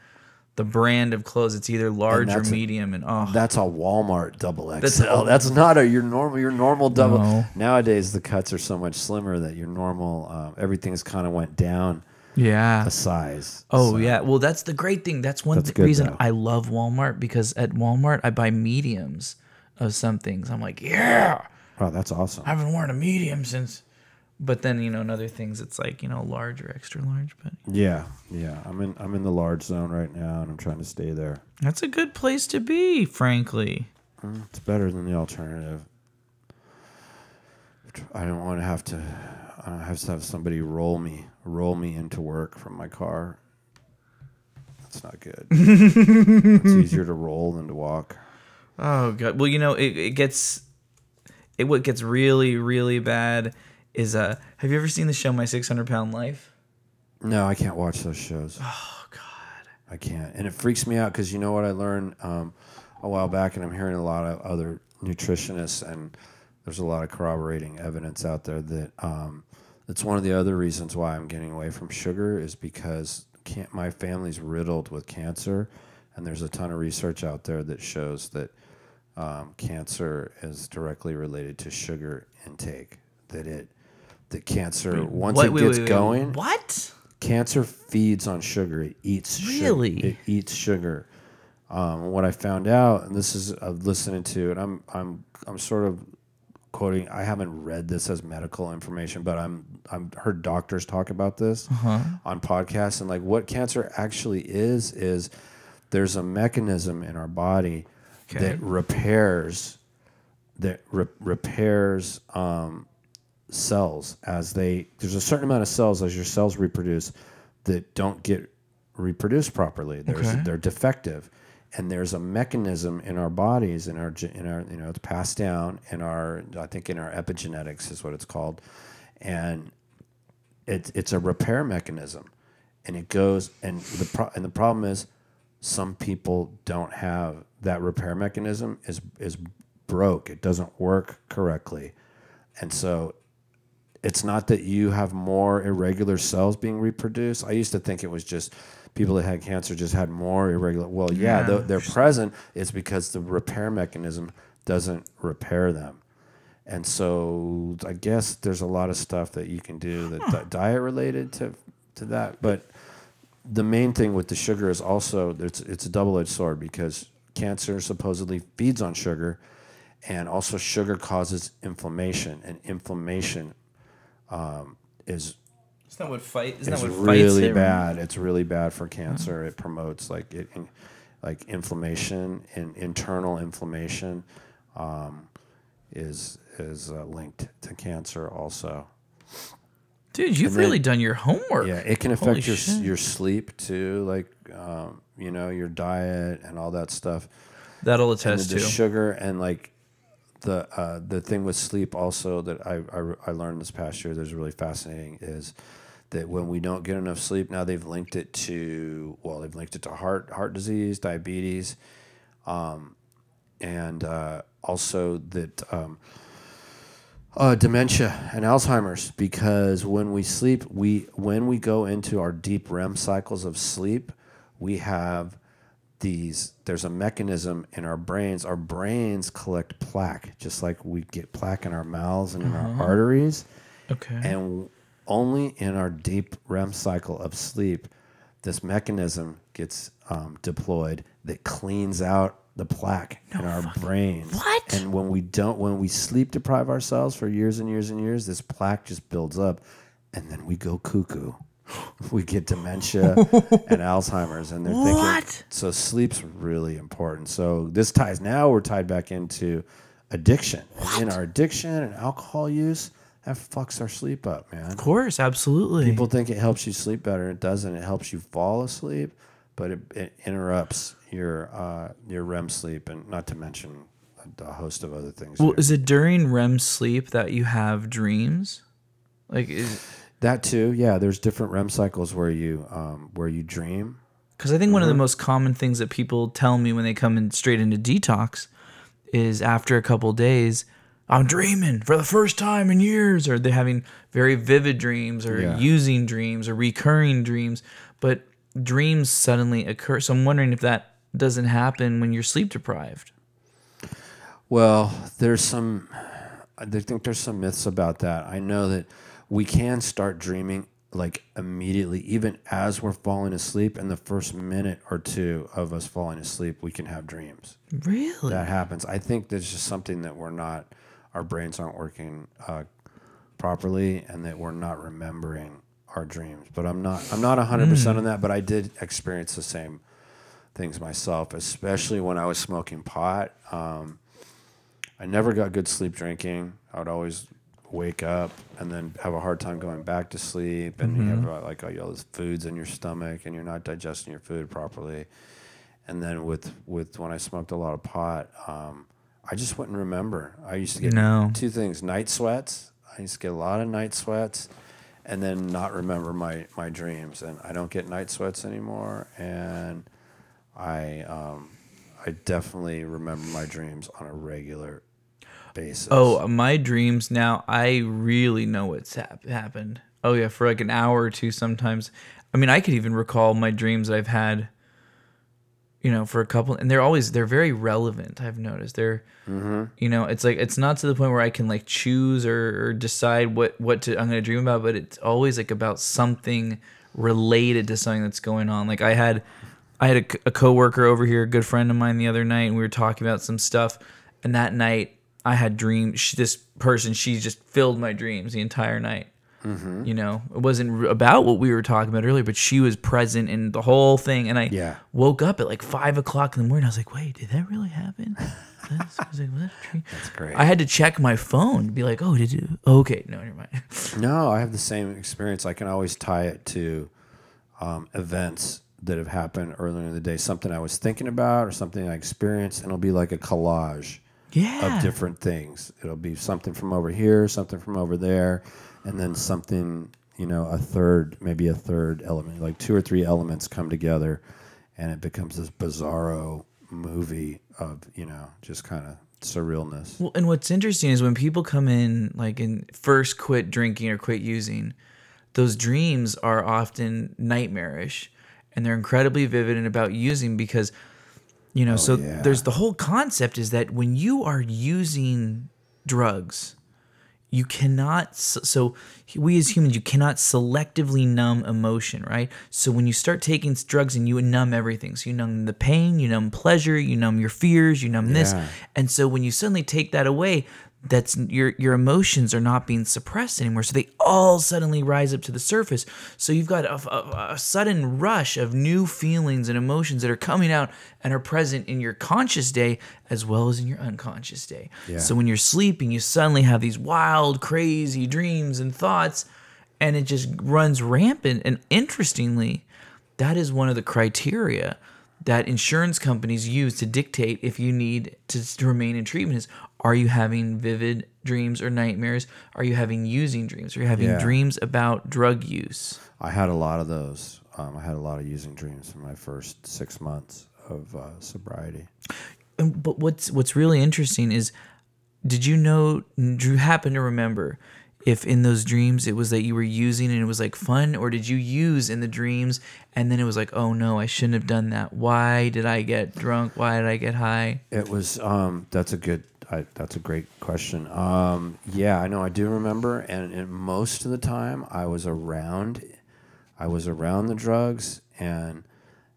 the brand of clothes, it's either large or that's a- medium. And oh, That's a Walmart double XL. That's That's, a- not a your normal your normal double. No. Nowadays the cuts are so much slimmer that your normal um, everything's kind of went down yeah. a size. Oh So- yeah, well that's the great thing. That's one That's th- good, reason though. I love Walmart because at Walmart I buy mediums of some things. I'm like, yeah, Wow, that's awesome. I haven't worn a medium since. But then you know, in other things, it's like you know, large or extra large. But Yeah, yeah. I'm in I'm in the large zone right now, and I'm trying to stay there. that's a good place to be, frankly. Mm, it's better than the alternative. I don't want to have to. I don't have to have somebody roll me roll me into work from my car. That's not good. it's easier to roll than to walk. Oh god. Well, you know, it, it gets it what gets really really bad is uh. Have you ever seen the show My Six Hundred Pound Life? No, I can't watch those shows. Oh god. I can't, and it freaks me out because you know what I learned um, a while back, and I'm hearing a lot of other nutritionists, and there's a lot of corroborating evidence out there that um, that's one of the other reasons why I'm getting away from sugar is because can't, my family's riddled with cancer, and there's a ton of research out there that shows that um, cancer is directly related to sugar intake. That it that cancer once Wait, it wait, gets wait, wait, going, What? cancer feeds on sugar. It eats sugar. Really? It eats sugar. Um, what I found out, and this is uh, listening to, and I'm I'm I'm sort of quoting. I haven't read this as medical information, but I'm I'm heard doctors talk about this on podcasts, and like what cancer actually is is there's a mechanism in our body that repairs that re- repairs um, cells as they there's a certain amount of cells as your cells reproduce that don't get reproduced properly. There's Okay. they're defective, and there's a mechanism in our bodies in our in our you know it's passed down in our I think in our epigenetics is what it's called, and it's it's a repair mechanism, and it goes and the pro- and the problem is some people don't have that repair mechanism is is broke. It doesn't work correctly, and so it's not that you have more irregular cells being reproduced. I used to think it was just people that had cancer just had more irregular. Well, yeah, Yeah, they're, they're present. It's because the repair mechanism doesn't repair them. And so I guess there's a lot of stuff that you can do that di- diet related to to that. But the main thing with the sugar is also it's it's a double edged sword because cancer supposedly feeds on sugar, and also sugar causes inflammation, and inflammation um, is Isn't that what fight? Isn't it's that what fights really it? bad. It's really bad for cancer. It promotes like it, like inflammation and internal inflammation um, is is uh, linked to cancer also. Dude, you've then- really done your homework. Yeah, it can Holy affect your shit. your sleep too, like um, you know your diet and all that stuff. That'll attest the, the to. sugar and like the uh, the thing with sleep also that I, I I learned this past year that's really fascinating is that when we don't get enough sleep, now they've linked it to well, they've linked it to heart heart disease, diabetes, um, and uh, also that um, uh, dementia and Alzheimer's because when we sleep, we when we go into our deep REM cycles of sleep, we have these. There's a mechanism in our brains. Our brains collect plaque, just like we get plaque in our mouths and in our arteries, Okay. and only in our deep REM cycle of sleep, this mechanism gets um, deployed that cleans out the plaque in our brains. What? And when we don't, when we sleep deprive ourselves for years and years and years, this plaque just builds up, and then we go cuckoo. We get dementia and Alzheimer's, and they're thinking. What? So sleep's really important. So this ties now. We're tied back into addiction. And in our addiction and alcohol use, that fucks our sleep up, man. of course, absolutely. People think it helps you sleep better. It doesn't. It helps you fall asleep, but it, it interrupts your uh, your REM sleep, and not to mention a, host of other things. well, here. is it during REM sleep that you have dreams? Like, that too, yeah. There's different REM cycles where you um, where you dream. because I think one of the Mm-hmm. most common things that people tell me when they come in straight into detox is after a couple days, I'm dreaming for the first time in years, or they're having very vivid dreams, or Yeah. using dreams, or recurring dreams. But dreams suddenly occur. So I'm wondering if that doesn't happen when you're sleep deprived. Well, there's some. I think there's some myths about that. I know that we can start dreaming like immediately, even as we're falling asleep. In the first minute or two of us falling asleep, we can have dreams. Really? That happens. I think there's just something that we're not. Our brains aren't working uh, properly, and that we're not remembering our dreams. But I'm not. I'm not 100 percent on that. But I did experience the same things myself, especially when I was smoking pot. Um, I never got good sleep drinking. I would always wake up and then have a hard time going back to sleep, and you have uh, like all those foods in your stomach, and you're not digesting your food properly. And then with with when I smoked a lot of pot, um, I just wouldn't remember. I used to get No. two things: night sweats. I used to get a lot of night sweats, and then not remember my my dreams. And I don't get night sweats anymore, and I um, I definitely remember my dreams on a regular basis. Oh, my dreams now. I really know what's hap- happened. Oh yeah, for like an hour or two sometimes. I mean, I could even recall my dreams I've had. You know, for a couple, and they're always they're very relevant. I've noticed they're, mm-hmm. you know, it's like it's not to the point where I can like choose or, or decide what what to I'm gonna dream about, but it's always like about something related to something that's going on. Like I had, I had a coworker over here, a good friend of mine, the other night, and we were talking about some stuff. And that night, I had dreams. She, this person, she just filled my dreams the entire night. You know, it wasn't about what we were talking about earlier, but she was present in the whole thing. And I Yeah. woke up at like five o'clock in the morning. I was like, "Wait, did that really happen?" That's, I was like, "Was that dream?" That's great. I had to check my phone to be like, "Oh, did you?" Okay, no, never mind. No, I have the same experience. I can always tie it to um, events that have happened earlier in the day, something I was thinking about or something I experienced, and it'll be like a collage Yeah. of different things. It'll be something from over here, something from over there, and then something, you know, a third, maybe a third element, like two or three elements come together. and it becomes this bizarro movie of you know just kind of surrealness. Well, and what's interesting is when people come in, like, and first quit drinking or quit using, those dreams are often nightmarish and they're incredibly vivid and about using because, you know, oh, so yeah. there's the whole concept is that when you are using drugs, you cannot so we as humans you cannot selectively numb emotion right? So when you start taking drugs and you numb everything so you numb the pain you numb pleasure you numb your fears you numb this. And so when you suddenly take that away that's your your emotions are not being suppressed anymore. So they all suddenly rise up to the surface. So you've got a, a- a sudden rush of new feelings and emotions that are coming out and are present in your conscious day as well as in your unconscious day. Yeah. so when you're sleeping you suddenly have these wild crazy dreams and thoughts and it just runs rampant. And interestingly that is one of the criteria that insurance companies use to dictate if you need to, to remain in treatment is are you having vivid dreams or nightmares are you having using dreams are you having Yeah. dreams about drug use I had a lot of those. Um, I had a lot of using dreams in my first six months of uh, sobriety. But what's what's really interesting is did you know do you happen to remember if in those dreams it was that you were using and it was like fun or did you use in the dreams and then it was like oh no i shouldn't have done that why did i get drunk why did i get high It was. Um, that's a good. I, that's a great question. Um, yeah, I know. I do remember, and, and most of the time, I was around. I was around the drugs and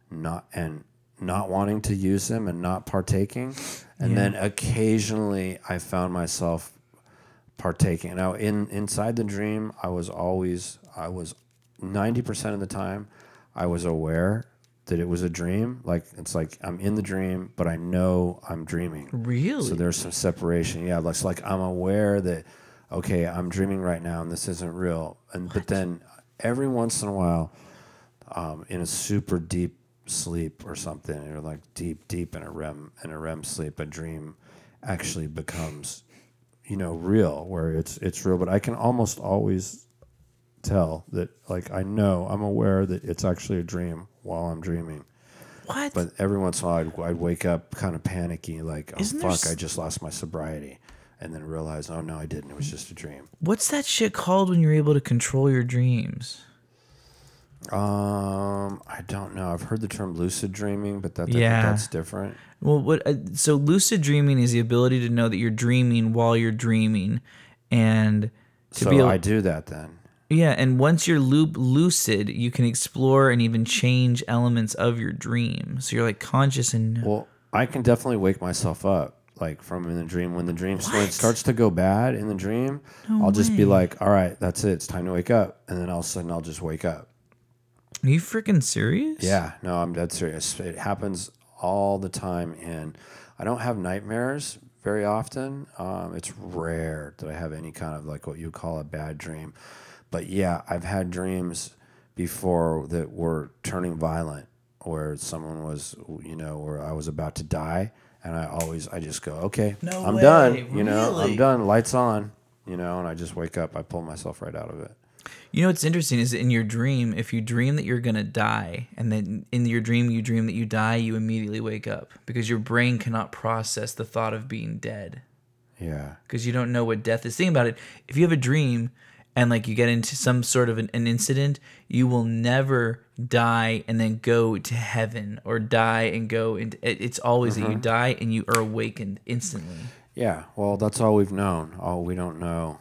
not and not wanting to use them and not partaking, and then occasionally I found myself partaking. Now, in inside the dream, I was always. I was ninety percent of the time, I was aware that it was a dream. Like it's like I'm in the dream, but I know I'm dreaming. really So there's some separation. Yeah, it's like I'm aware that okay, I'm dreaming right now and this isn't real. And but then every once in a while, um, in a super deep sleep or something, or like deep, deep in a REM in a REM sleep, a dream actually becomes, you know, real where it's it's real. But I can almost always tell that like I know I'm aware that it's actually a dream while I'm dreaming. what But every once in a while, I'd, I'd wake up kind of panicky, like, oh, Isn't there fuck, s- I just lost my sobriety. And then realize, oh, no, I didn't. It was just a dream. what's that shit called when you're able to control your dreams Um, I don't know. I've heard the term lucid dreaming, but that, think Yeah. that's different. Well, what? Uh, so lucid dreaming is the ability to know that you're dreaming while you're dreaming, and to So be able, I do that then. yeah. And once you're loop lucid, you can explore and even change elements of your dream. So you're like conscious and Well, I can definitely wake myself up, like from in the dream. When the dream What? starts to go bad in the dream, No I'll just be like, all right, that's it. It's time to wake up. And then all of a sudden, I'll just wake up. Are you freaking serious? Yeah, no, I'm dead serious. It happens all the time, and I don't have nightmares very often. Um, it's rare that I have any kind of like what you call a bad dream. But yeah, I've had dreams before that were turning violent, where someone was, you know, where I was about to die, and I always, I just go, okay, No I'm way, done. You know, really? I'm done. Lights on. You know, and I just wake up. I pull myself right out of it. You know what's interesting is in your dream, if you dream that you're gonna die, and then in your dream you dream that you die, you immediately wake up because your brain cannot process the thought of being dead. Yeah. because you don't know what death is. Think about it. If you have a dream and like you get into some sort of an, an incident, you will never die and then go to heaven or die and go into. It, it's always that you mm-hmm. die and you are awakened instantly. Yeah. Well, that's all we've known. All we don't know.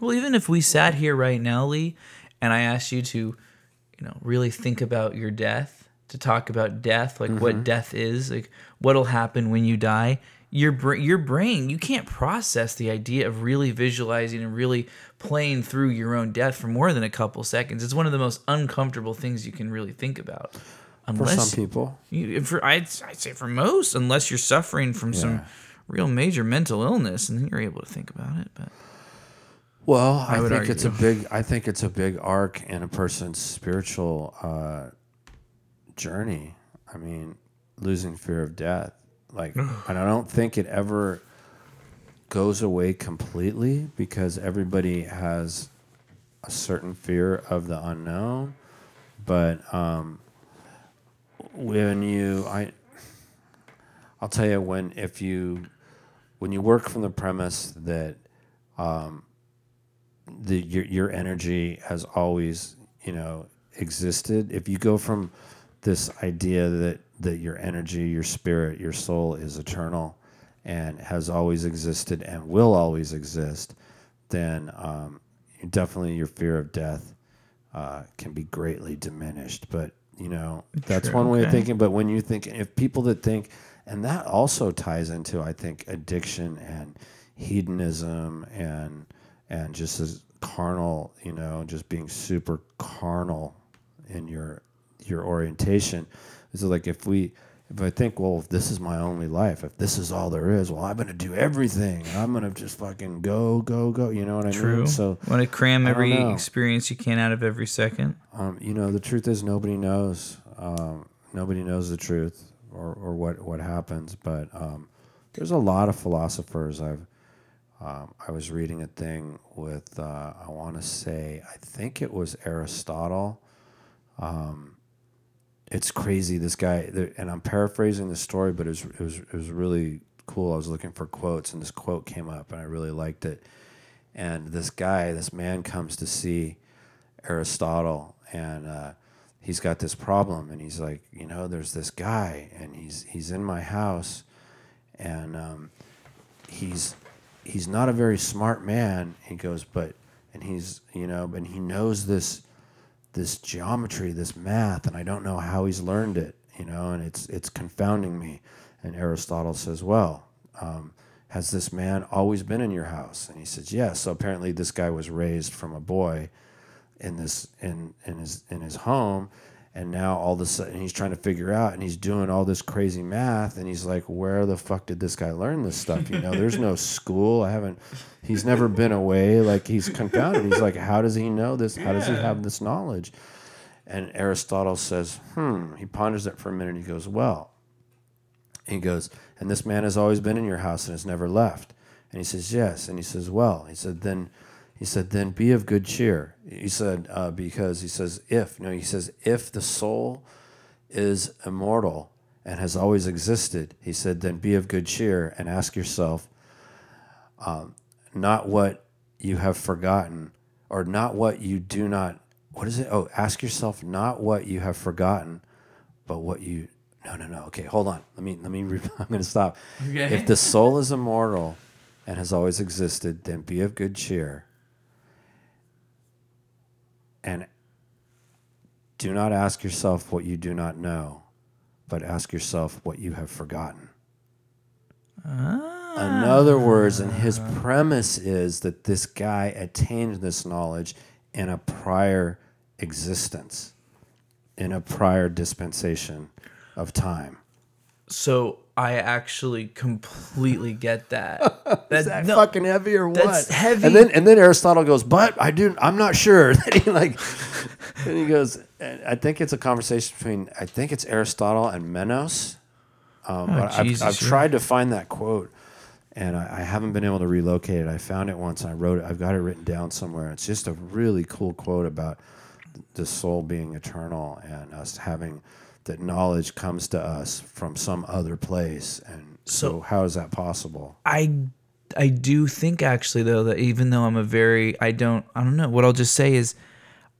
Well, even if we sat here right now, Lee, and I asked you to, you know, really think about your death, to talk about death, like what mm-hmm. death is, like what'll happen when you die. Your bra- your brain, you can't process the idea of really visualizing and really playing through your own death for more than a couple seconds. It's one of the most uncomfortable things you can really think about. For some people. you, for I'd, I'd say for most, unless you're suffering from some real major mental illness, and then you're able to think about it. But Well, I, would think it's a big. I think it's a big arc in a person's spiritual uh, journey. I mean, losing fear of death, like, and I don't think it ever goes away completely because everybody has a certain fear of the unknown. But um, when you I I'll tell you when if you when you work from the premise that um, the your your energy has always you know existed. If you go from this idea that that your energy your spirit your soul is eternal and has always existed and will always exist then um, definitely your fear of death uh, can be greatly diminished. But you know that's True, one way of thinking. But when you think if people that think and that also ties into i think addiction and hedonism and and just as carnal you know just being super carnal in your your orientation is like if we if i think well if this is my only life if this is all there is well i'm gonna do everything i'm gonna just fucking go go go you know what i True. mean so want to cram every experience you can out of every second. um, you know, the truth is nobody knows. Um, nobody knows the truth or, or what, what happens. But um, there's a lot of philosophers. I've um, I was reading a thing with uh, I want to say I think it was Aristotle. Um, it's crazy. This guy, and I'm paraphrasing the story, but it was, it was it was really cool. I was looking for quotes, and this quote came up, and I really liked it. And this guy, this man, comes to see Aristotle, and uh, he's got this problem, and he's like, you know, there's this guy, and he's he's in my house, and um, he's he's not a very smart man. He goes, but and he's you know, and he knows this this geometry, this math, and I don't know how he's learned it, you know, and it's it's confounding me. And Aristotle says, well. Um, has this man always been in your house? And he says, yes. So apparently, this guy was raised from a boy in this in in his in his home and now all of a sudden he's trying to figure out and he's doing all this crazy math and he's like where the fuck did this guy learn this stuff? You know there's no school. I haven't he's never been away. Like he's confounded. He's like how does he know this? How does he have this knowledge? And aristotle says hmm he ponders it for a minute. And he goes well he goes and this man has always been in your house and has never left. And he says yes. And he says well he said then he said, then be of good cheer. He said, uh, because he says, if, no, he says, if the soul is immortal and has always existed, he said, then be of good cheer and ask yourself, um, not what you have forgotten or not what you do not, what is it? Oh, ask yourself not what you have forgotten, but what you, no, no, no. Okay, hold on. Let me, let me, re- I'm going to stop. Okay. If the soul is immortal and has always existed, then be of good cheer and do not ask yourself what you do not know, but ask yourself what you have forgotten. Ah. In other words, and his premise is that this guy attained this knowledge in a prior existence, in a prior dispensation of time. So I actually completely get that. that Is that no, fucking heavy or what? that's heavy. And then and then Aristotle goes, but I do. I'm not sure. Then he like, and he goes. and I think it's a conversation between. I think it's Aristotle and Menos. Um, Oh, but I've, Jesus, I've tried to find that quote, and I, I haven't been able to relocate it. I found it once, and I wrote it. I've got it written down somewhere. It's just a really cool quote about the soul being eternal and us having that knowledge comes to us from some other place. And so, So- how is that possible? I I do think actually though that even though I'm a very I don't I don't know what I'll just say is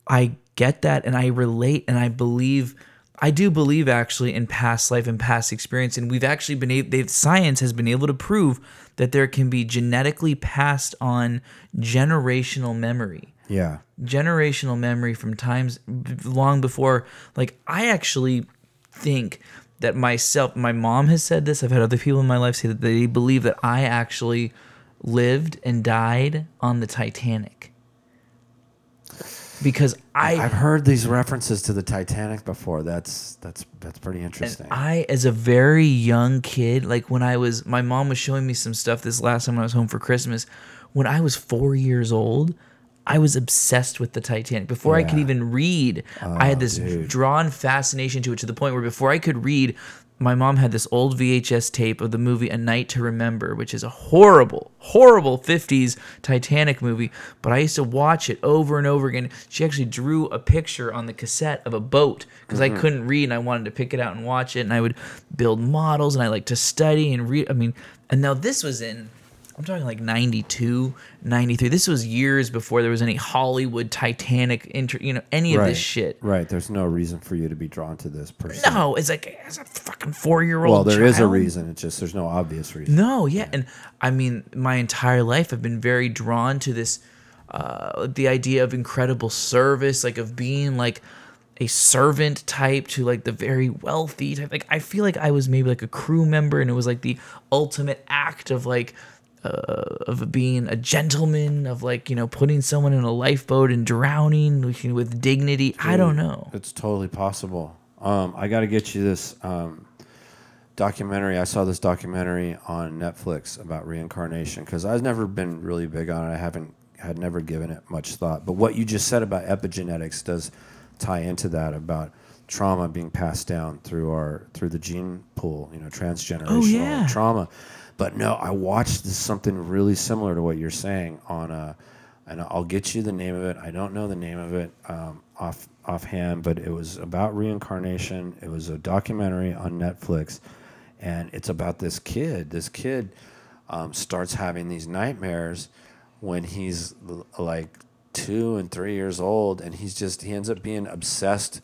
I get that and I relate and I believe I do believe actually in past life and past experience and we've actually been able they've science has been able to prove that there can be genetically passed on generational memory Yeah. generational memory from times long before like i actually think that myself my mom has said this i've had other people in my life say that they believe that i actually lived and died on the titanic because i I've heard these references to the Titanic before. That's that's that's pretty interesting. I, as a very young kid, like when I was, my mom was showing me some stuff this last time when I was home for Christmas. When I was four years old, I was obsessed with the Titanic. Before I could even read, I had oh, this dude. drawn fascination to it to the point where before I could read, my mom had this old VHS tape of the movie A Night to Remember, which is a horrible, horrible 50s Titanic movie. But I used to watch it over and over again. She actually drew a picture on the cassette of a boat because I mm-hmm. couldn't read and I wanted to pick it out and watch it. And I would build models and I like to study and read. I mean, and now this was in. I'm talking like 92, 93. This was years before there was any Hollywood Titanic, inter, you know, any of right. this shit. Right. There's no reason for you to be drawn to this person. No, it's like as a fucking four year old. Well, there is a reason. It's just there's no obvious reason. No, yeah, and I mean, my entire life I've been very drawn to this, uh, the idea of incredible service, like of being like a servant type to like the very wealthy type. Like I feel like I was maybe like a crew member, and it was like the ultimate act of like. Uh, of being a gentleman, of like you know putting someone in a lifeboat and drowning with, dignity. I don't know. It's totally possible. Um, I got to get you this um, documentary. I saw this documentary on Netflix about reincarnation because I've never been really big on it. I haven't had never given it much thought. But what you just said about epigenetics does tie into that about trauma being passed down through our through the gene pool. You know, transgenerational Oh, yeah. trauma. But no, I watched something really similar to what you're saying on a, and I'll get you the name of it. I don't know the name of it um, off offhand, but it was about reincarnation. It was a documentary on Netflix, and it's about this kid. This kid um, starts having these nightmares when he's like two and three years old, and he's just he ends up being obsessed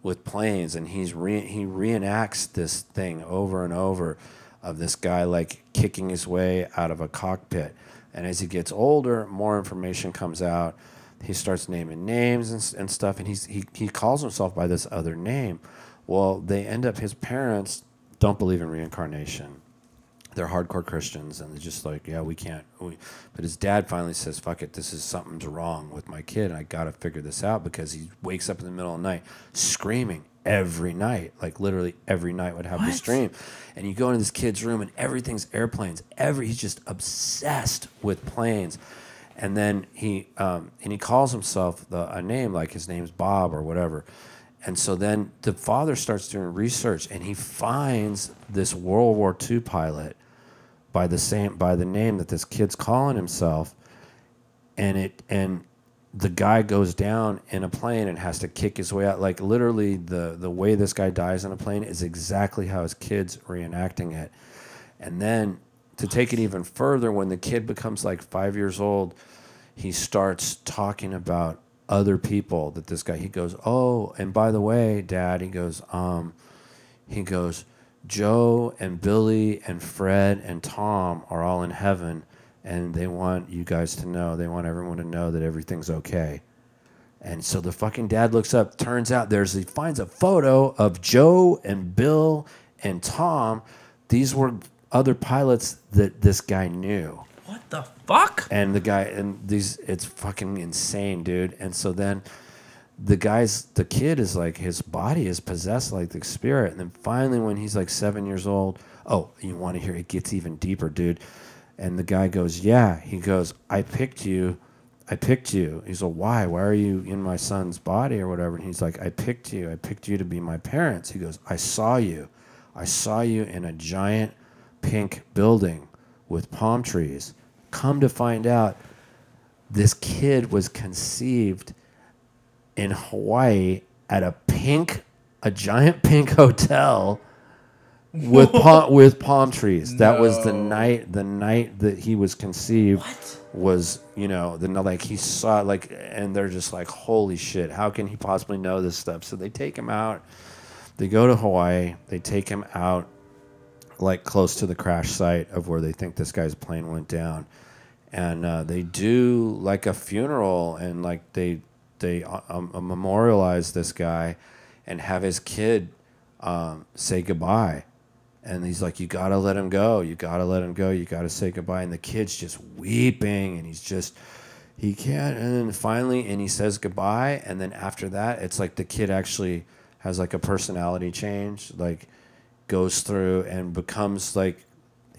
with planes, and he's re- he reenacts this thing over and over of this guy like kicking his way out of a cockpit. And as he gets older, more information comes out. He starts naming names and, and stuff, and he's, he, he calls himself by this other name. Well, they end up, his parents don't believe in reincarnation they're hardcore Christians, and they're just like, yeah, we can't. We, but his dad finally says, "Fuck it, this is something's wrong with my kid. I got to figure this out because he wakes up in the middle of the night screaming every night, like literally every night would have this What? dream." And you go into this kid's room, and everything's airplanes. Every he's just obsessed with planes. And then he um, and he calls himself the, a name like his name's Bob or whatever. And so then the father starts doing research, and he finds this World War II pilot by the same by the name that this kid's calling himself, and it and the guy goes down in a plane and has to kick his way out. Like literally, the the way this guy dies in a plane is exactly how his kid's reenacting it. And then to take it even further, when the kid becomes like five years old, he starts talking about other people that this guy he goes, Oh, and by the way, Dad, he goes, um, he goes, Joe and Billy and Fred and Tom are all in heaven and they want you guys to know, they want everyone to know that everything's okay. And so the fucking dad looks up, turns out there's he finds a photo of Joe and Bill and Tom. These were other pilots that this guy knew What the fuck? and the guy and these it's fucking insane dude and so then the guy's the kid is like his body is possessed like the spirit and then finally when he's like seven years old oh you want to hear it gets even deeper dude and the guy goes yeah. He goes i picked you. I picked you. He's like why? Why are you in my son's body or whatever? And he's like i picked you. I picked you to be my parents. He goes i saw you. I saw you in a giant pink building with palm trees. Come to find out this kid was conceived in Hawaii at a pink, a giant pink hotel with palm, with palm trees. That was the night the night that he was conceived was you know the like he saw it, like and they're just like holy shit how can he possibly know this stuff? So they take him out. They go to Hawaii. They take him out like close to the crash site of where they think this guy's plane went down. And uh, they do like a funeral and like they they uh, um, uh, memorialize this guy and have his kid um, say goodbye and he's like you gotta let him go. You gotta let him go. You gotta say goodbye. And the kid's just weeping and he's just he can't and then finally and he says goodbye and then after that it's like the kid actually has like a personality change like goes through and becomes like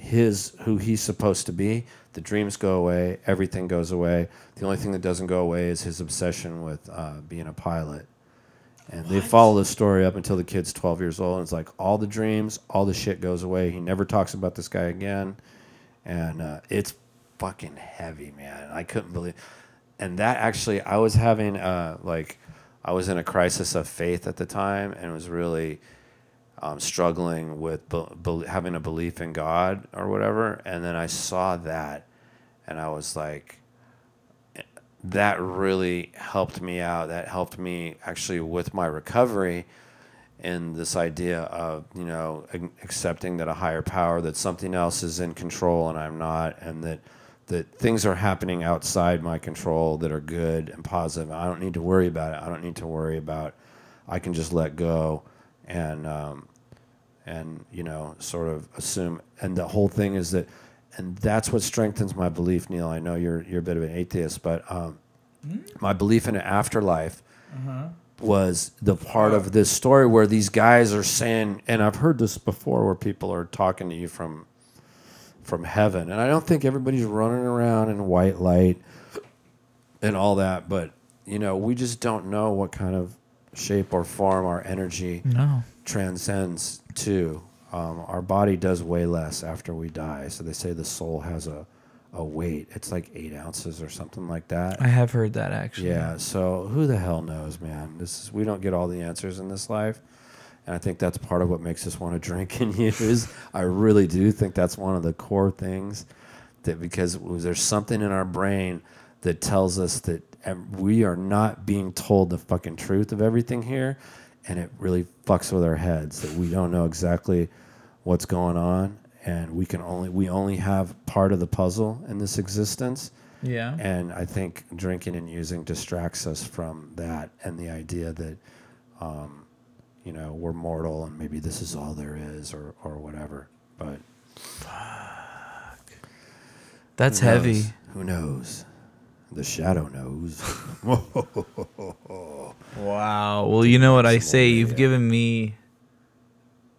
his who he's supposed to be. The dreams go away, everything goes away. The only thing that doesn't go away is his obsession with uh, being a pilot. And they follow the story up until the kid's 12 years old. And it's like all the dreams, all the shit goes away. He never talks about this guy again. And uh, it's fucking heavy, man. I couldn't believe. And that actually, I was having uh, like, I was in a crisis of faith at the time, and was really um, struggling with be- bel having a belief in God or whatever. And then I saw that, and I was like, that really helped me out. That helped me actually with my recovery and this idea of, you know, accepting that a higher power, that something else is in control and I'm not, and that that things are happening outside my control that are good and positive. I don't need to worry about it. I don't need to worry about. I can just let go, and um, and you know, sort of assume. And the whole thing is that, and that's what strengthens my belief, Neil. I know you're you're a bit of an atheist, but um, my belief in an afterlife was the part of this story where these guys are saying, and I've heard this before, where people are talking to you from from heaven, and I don't think everybody's running around in white light and all that, but you know, we just don't know what kind of shape or form our energy No. transcends to. Um, our body does weigh less after we die, so they say the soul has a a weight. It's like eight ounces or something like that. I have heard that actually. Yeah. So who the hell knows, man? This is we don't get all the answers in this life, and I think that's part of what makes us want to drink and use. I really do think that's one of the core things that because there's something in our brain that tells us that we are not being told the fucking truth of everything here, and it really fucks with our heads that we don't know exactly what's going on, and we can only we only have part of the puzzle in this existence. Yeah. And I think drinking and using distracts us from that and the idea that, um, you know, we're mortal and maybe this is all there is or, or whatever. But fuck. That's who knows? heavy. Who knows? The shadow knows. Wow. Well, you know what I say. You've given me,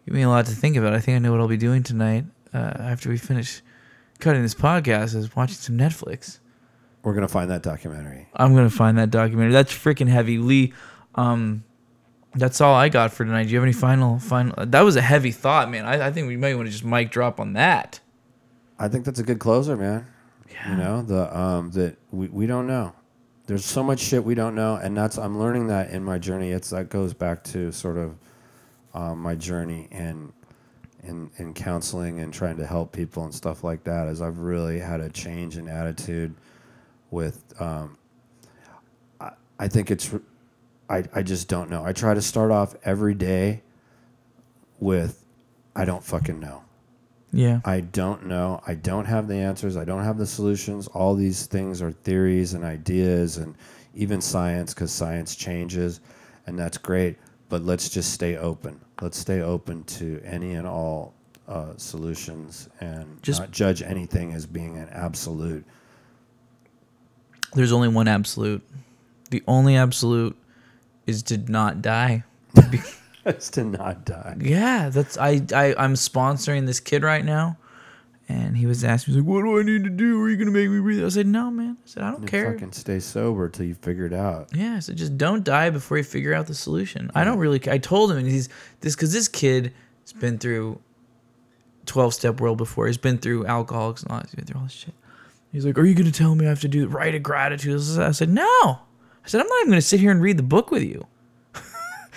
given me a lot to think about. I think I know what I'll be doing tonight uh, after we finish cutting this podcast. Is watching some Netflix. We're gonna find that documentary. I'm gonna find that documentary. That's freaking heavy, Lee. Um, that's all I got for tonight. Do you have any final final? That was a heavy thought, man. I, I think we might want to just mic drop on that. I think that's a good closer, man. Yeah. You know the um that we, we don't know. There's so much shit we don't know, and that's I'm learning that in my journey. It's that goes back to sort of um, my journey in in in counseling and trying to help people and stuff like that is I've really had a change in attitude with. Um, I I think it's. I, I just don't know. I try to start off every day with, I don't fucking know. Yeah. I don't know. I don't have the answers. I don't have the solutions. All these things are theories and ideas and even science because science changes and that's great. But let's just stay open. Let's stay open to any and all uh, solutions and Just- not judge anything as being an absolute. There's only one absolute. The only absolute is to not die. To not die. Yeah, that's I, I I'm sponsoring this kid right now, and he was asking me he's like, "What do I need to do? Are you gonna make me breathe?" I said, "No, man." I said, "I don't And care." fucking stay sober till you figure it out. Yeah, so just don't die before you figure out the solution. I don't really. I told him, and he's this because this kid has been through twelve step world before. He's been through Alcoholics Anonymous. He's been through all this shit. He's like, "Are you gonna tell me I have to do the rite of gratitude?" I said, "No." I said, "I'm not even gonna sit here and read the book with you."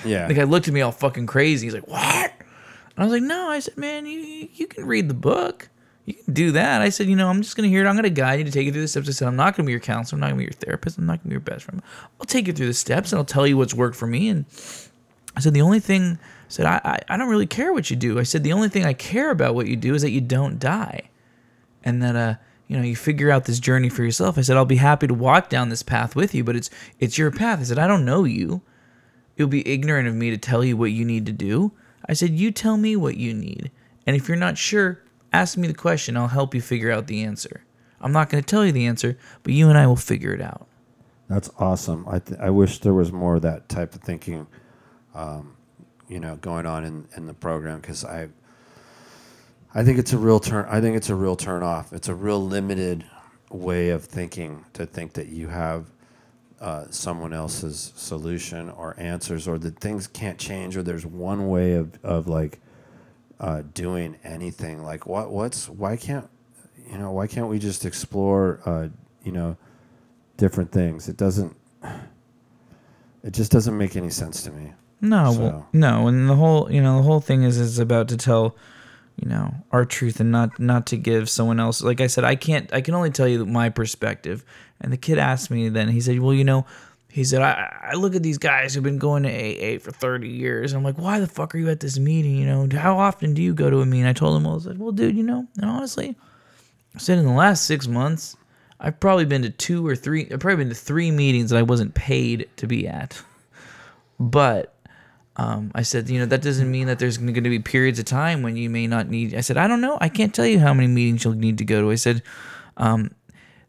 Yeah. The guy looked at me all fucking crazy. He's like, "What?" And I was like, "No." I said, "Man, you you- you can read the book. You can do that." I said, "You know, I'm just gonna hear it. I'm gonna guide you to take you through the steps." I said, "I'm not gonna be your counselor. I'm not gonna be your therapist. I'm not gonna be your best friend. I'll take you through the steps and I'll tell you what's worked for me." And I said, "The only thing," I said, I, I I don't really care what you do." I said, "The only thing I care about what you do is that you don't die." and that uh you know you figure out this journey for yourself i said i'll be happy to walk down this path with you but it's it's your path i said i don't know you it would be ignorant of me to tell you what you need to do i said you tell me what you need and if you're not sure ask me the question i'll help you figure out the answer i'm not going to tell you the answer but you and i will figure it out That's awesome. I th- I wish there was more of that type of thinking, um, you know, going on in, in the program because I I think it's a real turn. I think it's a real turn off. It's a real limited way of thinking to think that you have uh, someone else's solution or answers, or that things can't change, or there's one way of of like uh, doing anything. Like what? What's why can't you know? Why can't we just explore? Uh, you know, different things. It doesn't. It just doesn't make any sense to me. No, So- well, no, and the whole you know the whole thing is is about to tell, you know, our truth and not not to give someone else. Like I said, I can't. I can only tell you my perspective. And the kid asked me then. He said, "Well, you know." He said, I, I look at these guys who've been going to AA for 30 years. And I'm like, why the fuck are you at this meeting? You know, how often do you go to a meeting? I told him, I said, well, dude, you know, and honestly, I said in the last six months, I've probably been to two or three, I've probably been to three meetings that I wasn't paid to be at. But um, I said, you know, that doesn't mean that there's going to be periods of time when you may not need. I said, I don't know. I can't tell you how many meetings you'll need to go to. I said, um,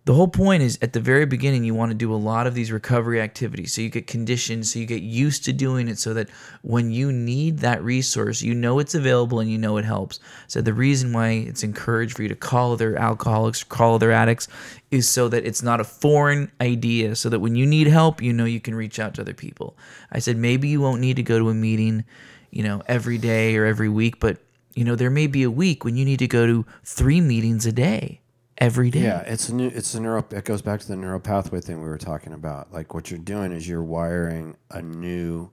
the whole point is at the very beginning, you want to do a lot of these recovery activities so you get conditioned, so you get used to doing it, so that when you need that resource, you know it's available and you know it helps. So the reason why it's encouraged for you to call other alcoholics, call other addicts, is so that it's not a foreign idea, so that when you need help, you know you can reach out to other people. I said maybe you won't need to go to a meeting, you know, every day or every week, but you know there may be a week when you need to go to three meetings a day every day. Yeah, it's a new. It's a neuro. It goes back to the neural pathway thing we were talking about. Like what you're doing is you're wiring a new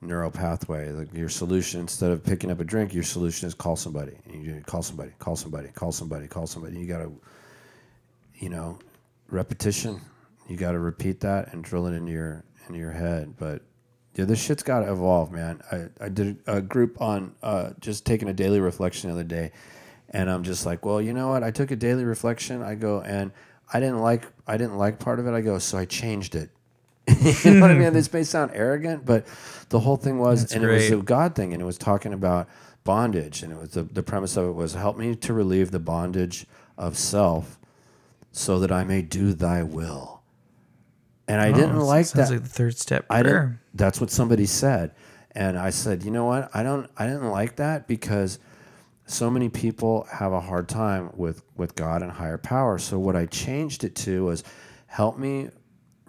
neural pathway. Like your solution, instead of picking up a drink, your solution is call somebody. And you call somebody, call somebody, call somebody, call somebody. You got to, you know, repetition. You got to repeat that and drill it into your into your head. But yeah, this shit's got to evolve, man. I, I did a group on uh, just taking a daily reflection the other day, and I'm just like, well, you know what? I took a daily reflection. I go and I didn't like I didn't like part of it. I go, so I changed it. you know what I mean? Hmm. This may sound arrogant, but the whole thing was, That's and it was a God thing, and it was talking about bondage, and it was the, the premise of it was help me to relieve the bondage of self, so that I may do Thy will. And I oh, didn't Oh, like sounds that. like the third step. I didn't. That's what somebody said, and I said, you know what? I don't. I didn't like that because so many people have a hard time with with God and higher power. So what I changed it to was, help me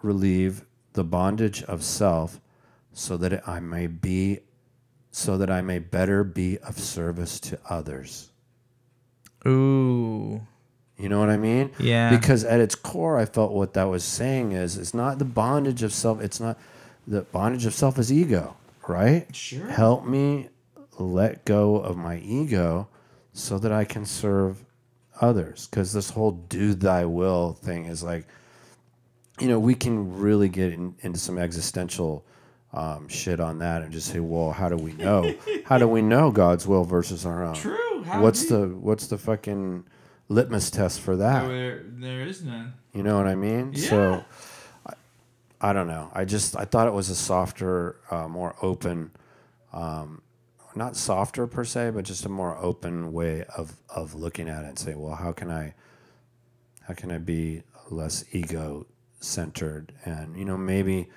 relieve the bondage of self, so that it, I may be, so that I may better be of service to others. Ooh. You know what I mean? Yeah. Because at its core, I felt what that was saying is it's not the bondage of self. It's not the bondage of self is ego, right? Sure. Help me let go of my ego so that I can serve others. Because this whole do thy will thing is like, you know, we can really get in, into some existential um, shit on that and just say, well, how do we know? how do we know God's will versus our own? True. How What's the what's the fucking litmus test for that? There, there is none. You know what I mean? So I, I don't know. I just I thought it was a softer, uh, more open, um, not softer per se, but just a more open way of of looking at it and say, well, how can I, how can I be less ego centered and you know maybe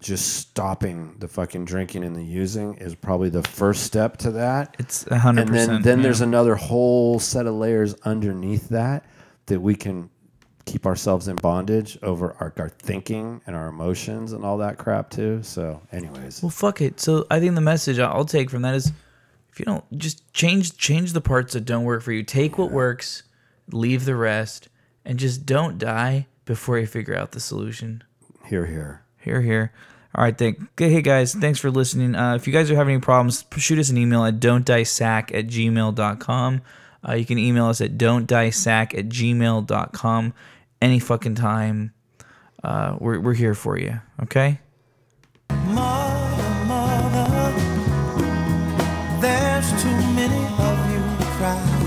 just stopping the fucking drinking and the using is probably the first step to that It's a hundred and percent. then then there's another whole set of layers underneath that that we can keep ourselves in bondage over our, our thinking and our emotions and all that crap too so anyways Well, fuck it. So I think the message I'll take from that is, if you don't just change change the parts that don't work for you. Take what works, leave the rest, and just don't die before you figure out the solution. here here Here, here. All right, thank. Hey guys, thanks for listening. Uh, if you guys are having any problems, shoot us an email at don'tdiesack at gmail.com. Uh, you can email us at don'tdiesack at gmail.com any fucking time. Uh, we're, we're here for you, okay? Mother, mother, there's too many of you crying.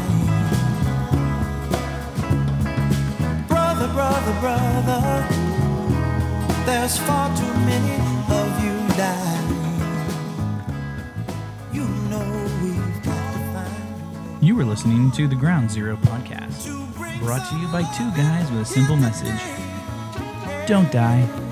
Brother, brother, brother, there's far too many of you dying. You know we've got to find You were listening to the Ground Zero podcast, to bring brought to you by two guys with a simple message. Don't die.